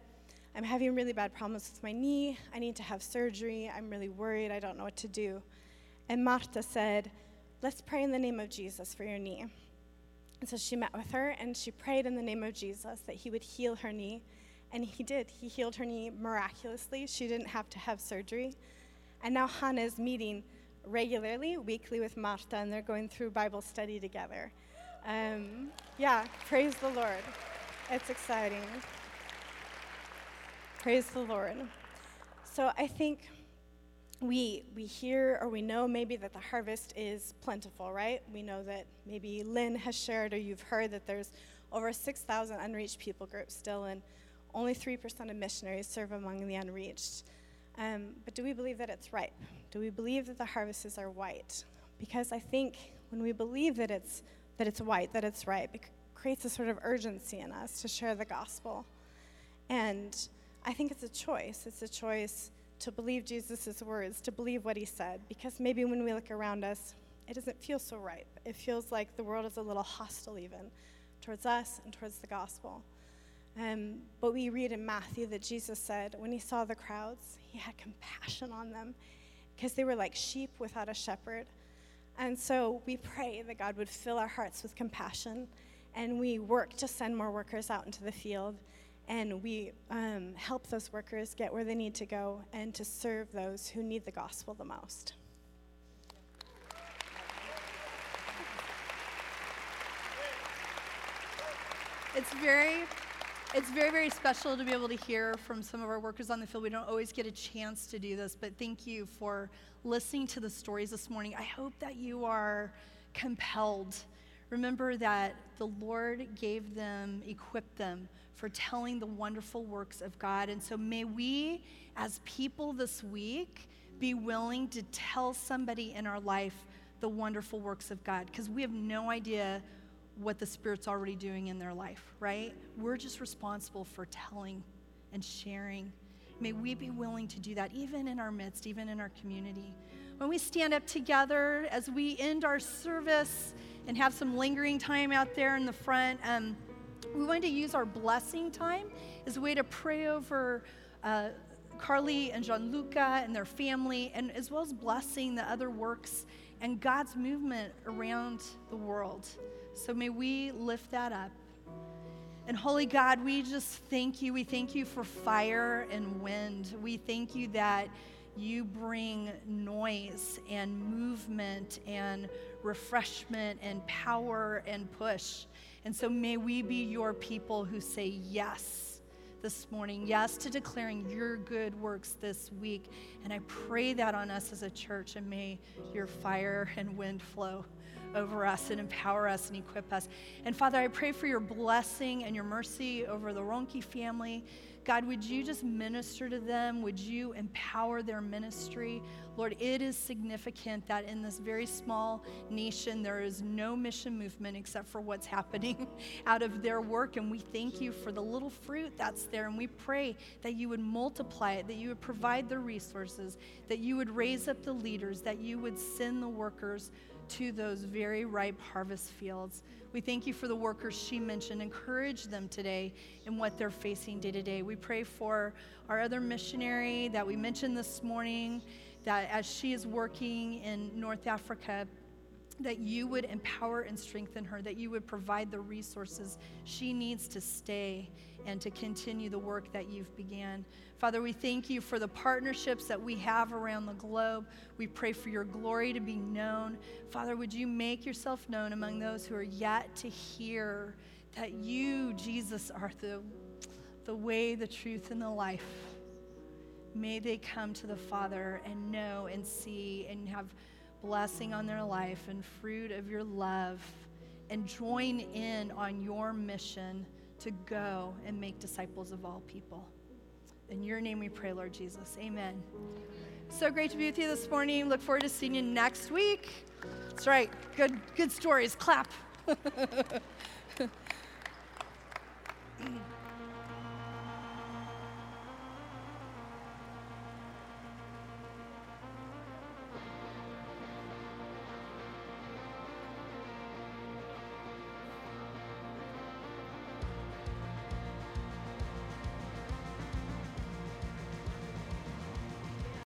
I'm having really bad problems with my knee. I need to have surgery. I'm really worried. I don't know what to do. And Marta said, Let's pray in the name of Jesus for your knee. And so she met with her and she prayed in the name of Jesus that he would heal her knee. And he did. He healed her knee miraculously. She didn't have to have surgery. And now Hannah is meeting regularly, weekly with Marta, and they're going through Bible study together. Um, yeah, praise the Lord. It's exciting. Praise the Lord. So I think we, we hear or we know maybe that the harvest is plentiful, right? We know that maybe Lynn has shared or you've heard that there's over 6,000 unreached people groups still, and only 3% of missionaries serve among the unreached. Um, but do we believe that it's ripe? Do we believe that the harvests are white? Because I think when we believe that it's, that it's white, that it's ripe, it creates a sort of urgency in us to share the gospel. And I think it's a choice. It's a choice to believe Jesus' words, to believe what he said, because maybe when we look around us, it doesn't feel so ripe. It feels like the world is a little hostile, even towards us and towards the gospel. Um, but we read in Matthew that Jesus said when he saw the crowds, he had compassion on them because they were like sheep without a shepherd. And so we pray that God would fill our hearts with compassion and we work to send more workers out into the field and we um, help those workers get where they need to go and to serve those who need the gospel the most. It's very, it's very, very special to be able to hear from some of our workers on the field. We don't always get a chance to do this, but thank you for listening to the stories this morning. I hope that you are compelled. Remember that the Lord gave them, equipped them for telling the wonderful works of God. And so may we, as people this week, be willing to tell somebody in our life the wonderful works of God because we have no idea what the Spirit's already doing in their life, right? We're just responsible for telling and sharing. May we be willing to do that even in our midst, even in our community. When we stand up together as we end our service and have some lingering time out there in the front, um, we want to use our blessing time as a way to pray over uh, Carly and Gianluca and their family, and as well as blessing the other works and God's movement around the world. So may we lift that up. And holy God, we just thank you. We thank you for fire and wind. We thank you that you bring noise and movement and refreshment and power and push. And so may we be your people who say yes this morning, yes to declaring your good works this week. And I pray that on us as a church, and may your fire and wind flow over us and empower us and equip us. And Father, I pray for your blessing and your mercy over the Ronke family. God, would you just minister to them? Would you empower their ministry? Lord, it is significant that in this very small nation, there is no mission movement except for what's happening out of their work. And we thank you for the little fruit that's there. And we pray that you would multiply it, that you would provide the resources, that you would raise up the leaders, that you would send the workers to those very ripe harvest fields. We thank you for the workers she mentioned. Encourage them today in what they're facing day to day. We pray for our other missionary that we mentioned this morning, that as she is working in North Africa, that you would empower and strengthen her, that you would provide the resources she needs to stay and to continue the work that you've began. Father, we thank you for the partnerships that we have around the globe. We pray for your glory to be known. Father, would you make yourself known among those who are yet to hear that you, Jesus, are the, the way, the truth, and the life? May they come to the Father and know and see and have blessing on their life and fruit of your love and join in on your mission to go and make disciples of all people. In your name we pray, Lord Jesus. Amen. So great to be with you this morning. Look forward to seeing you next week. That's right. Good good stories. Clap.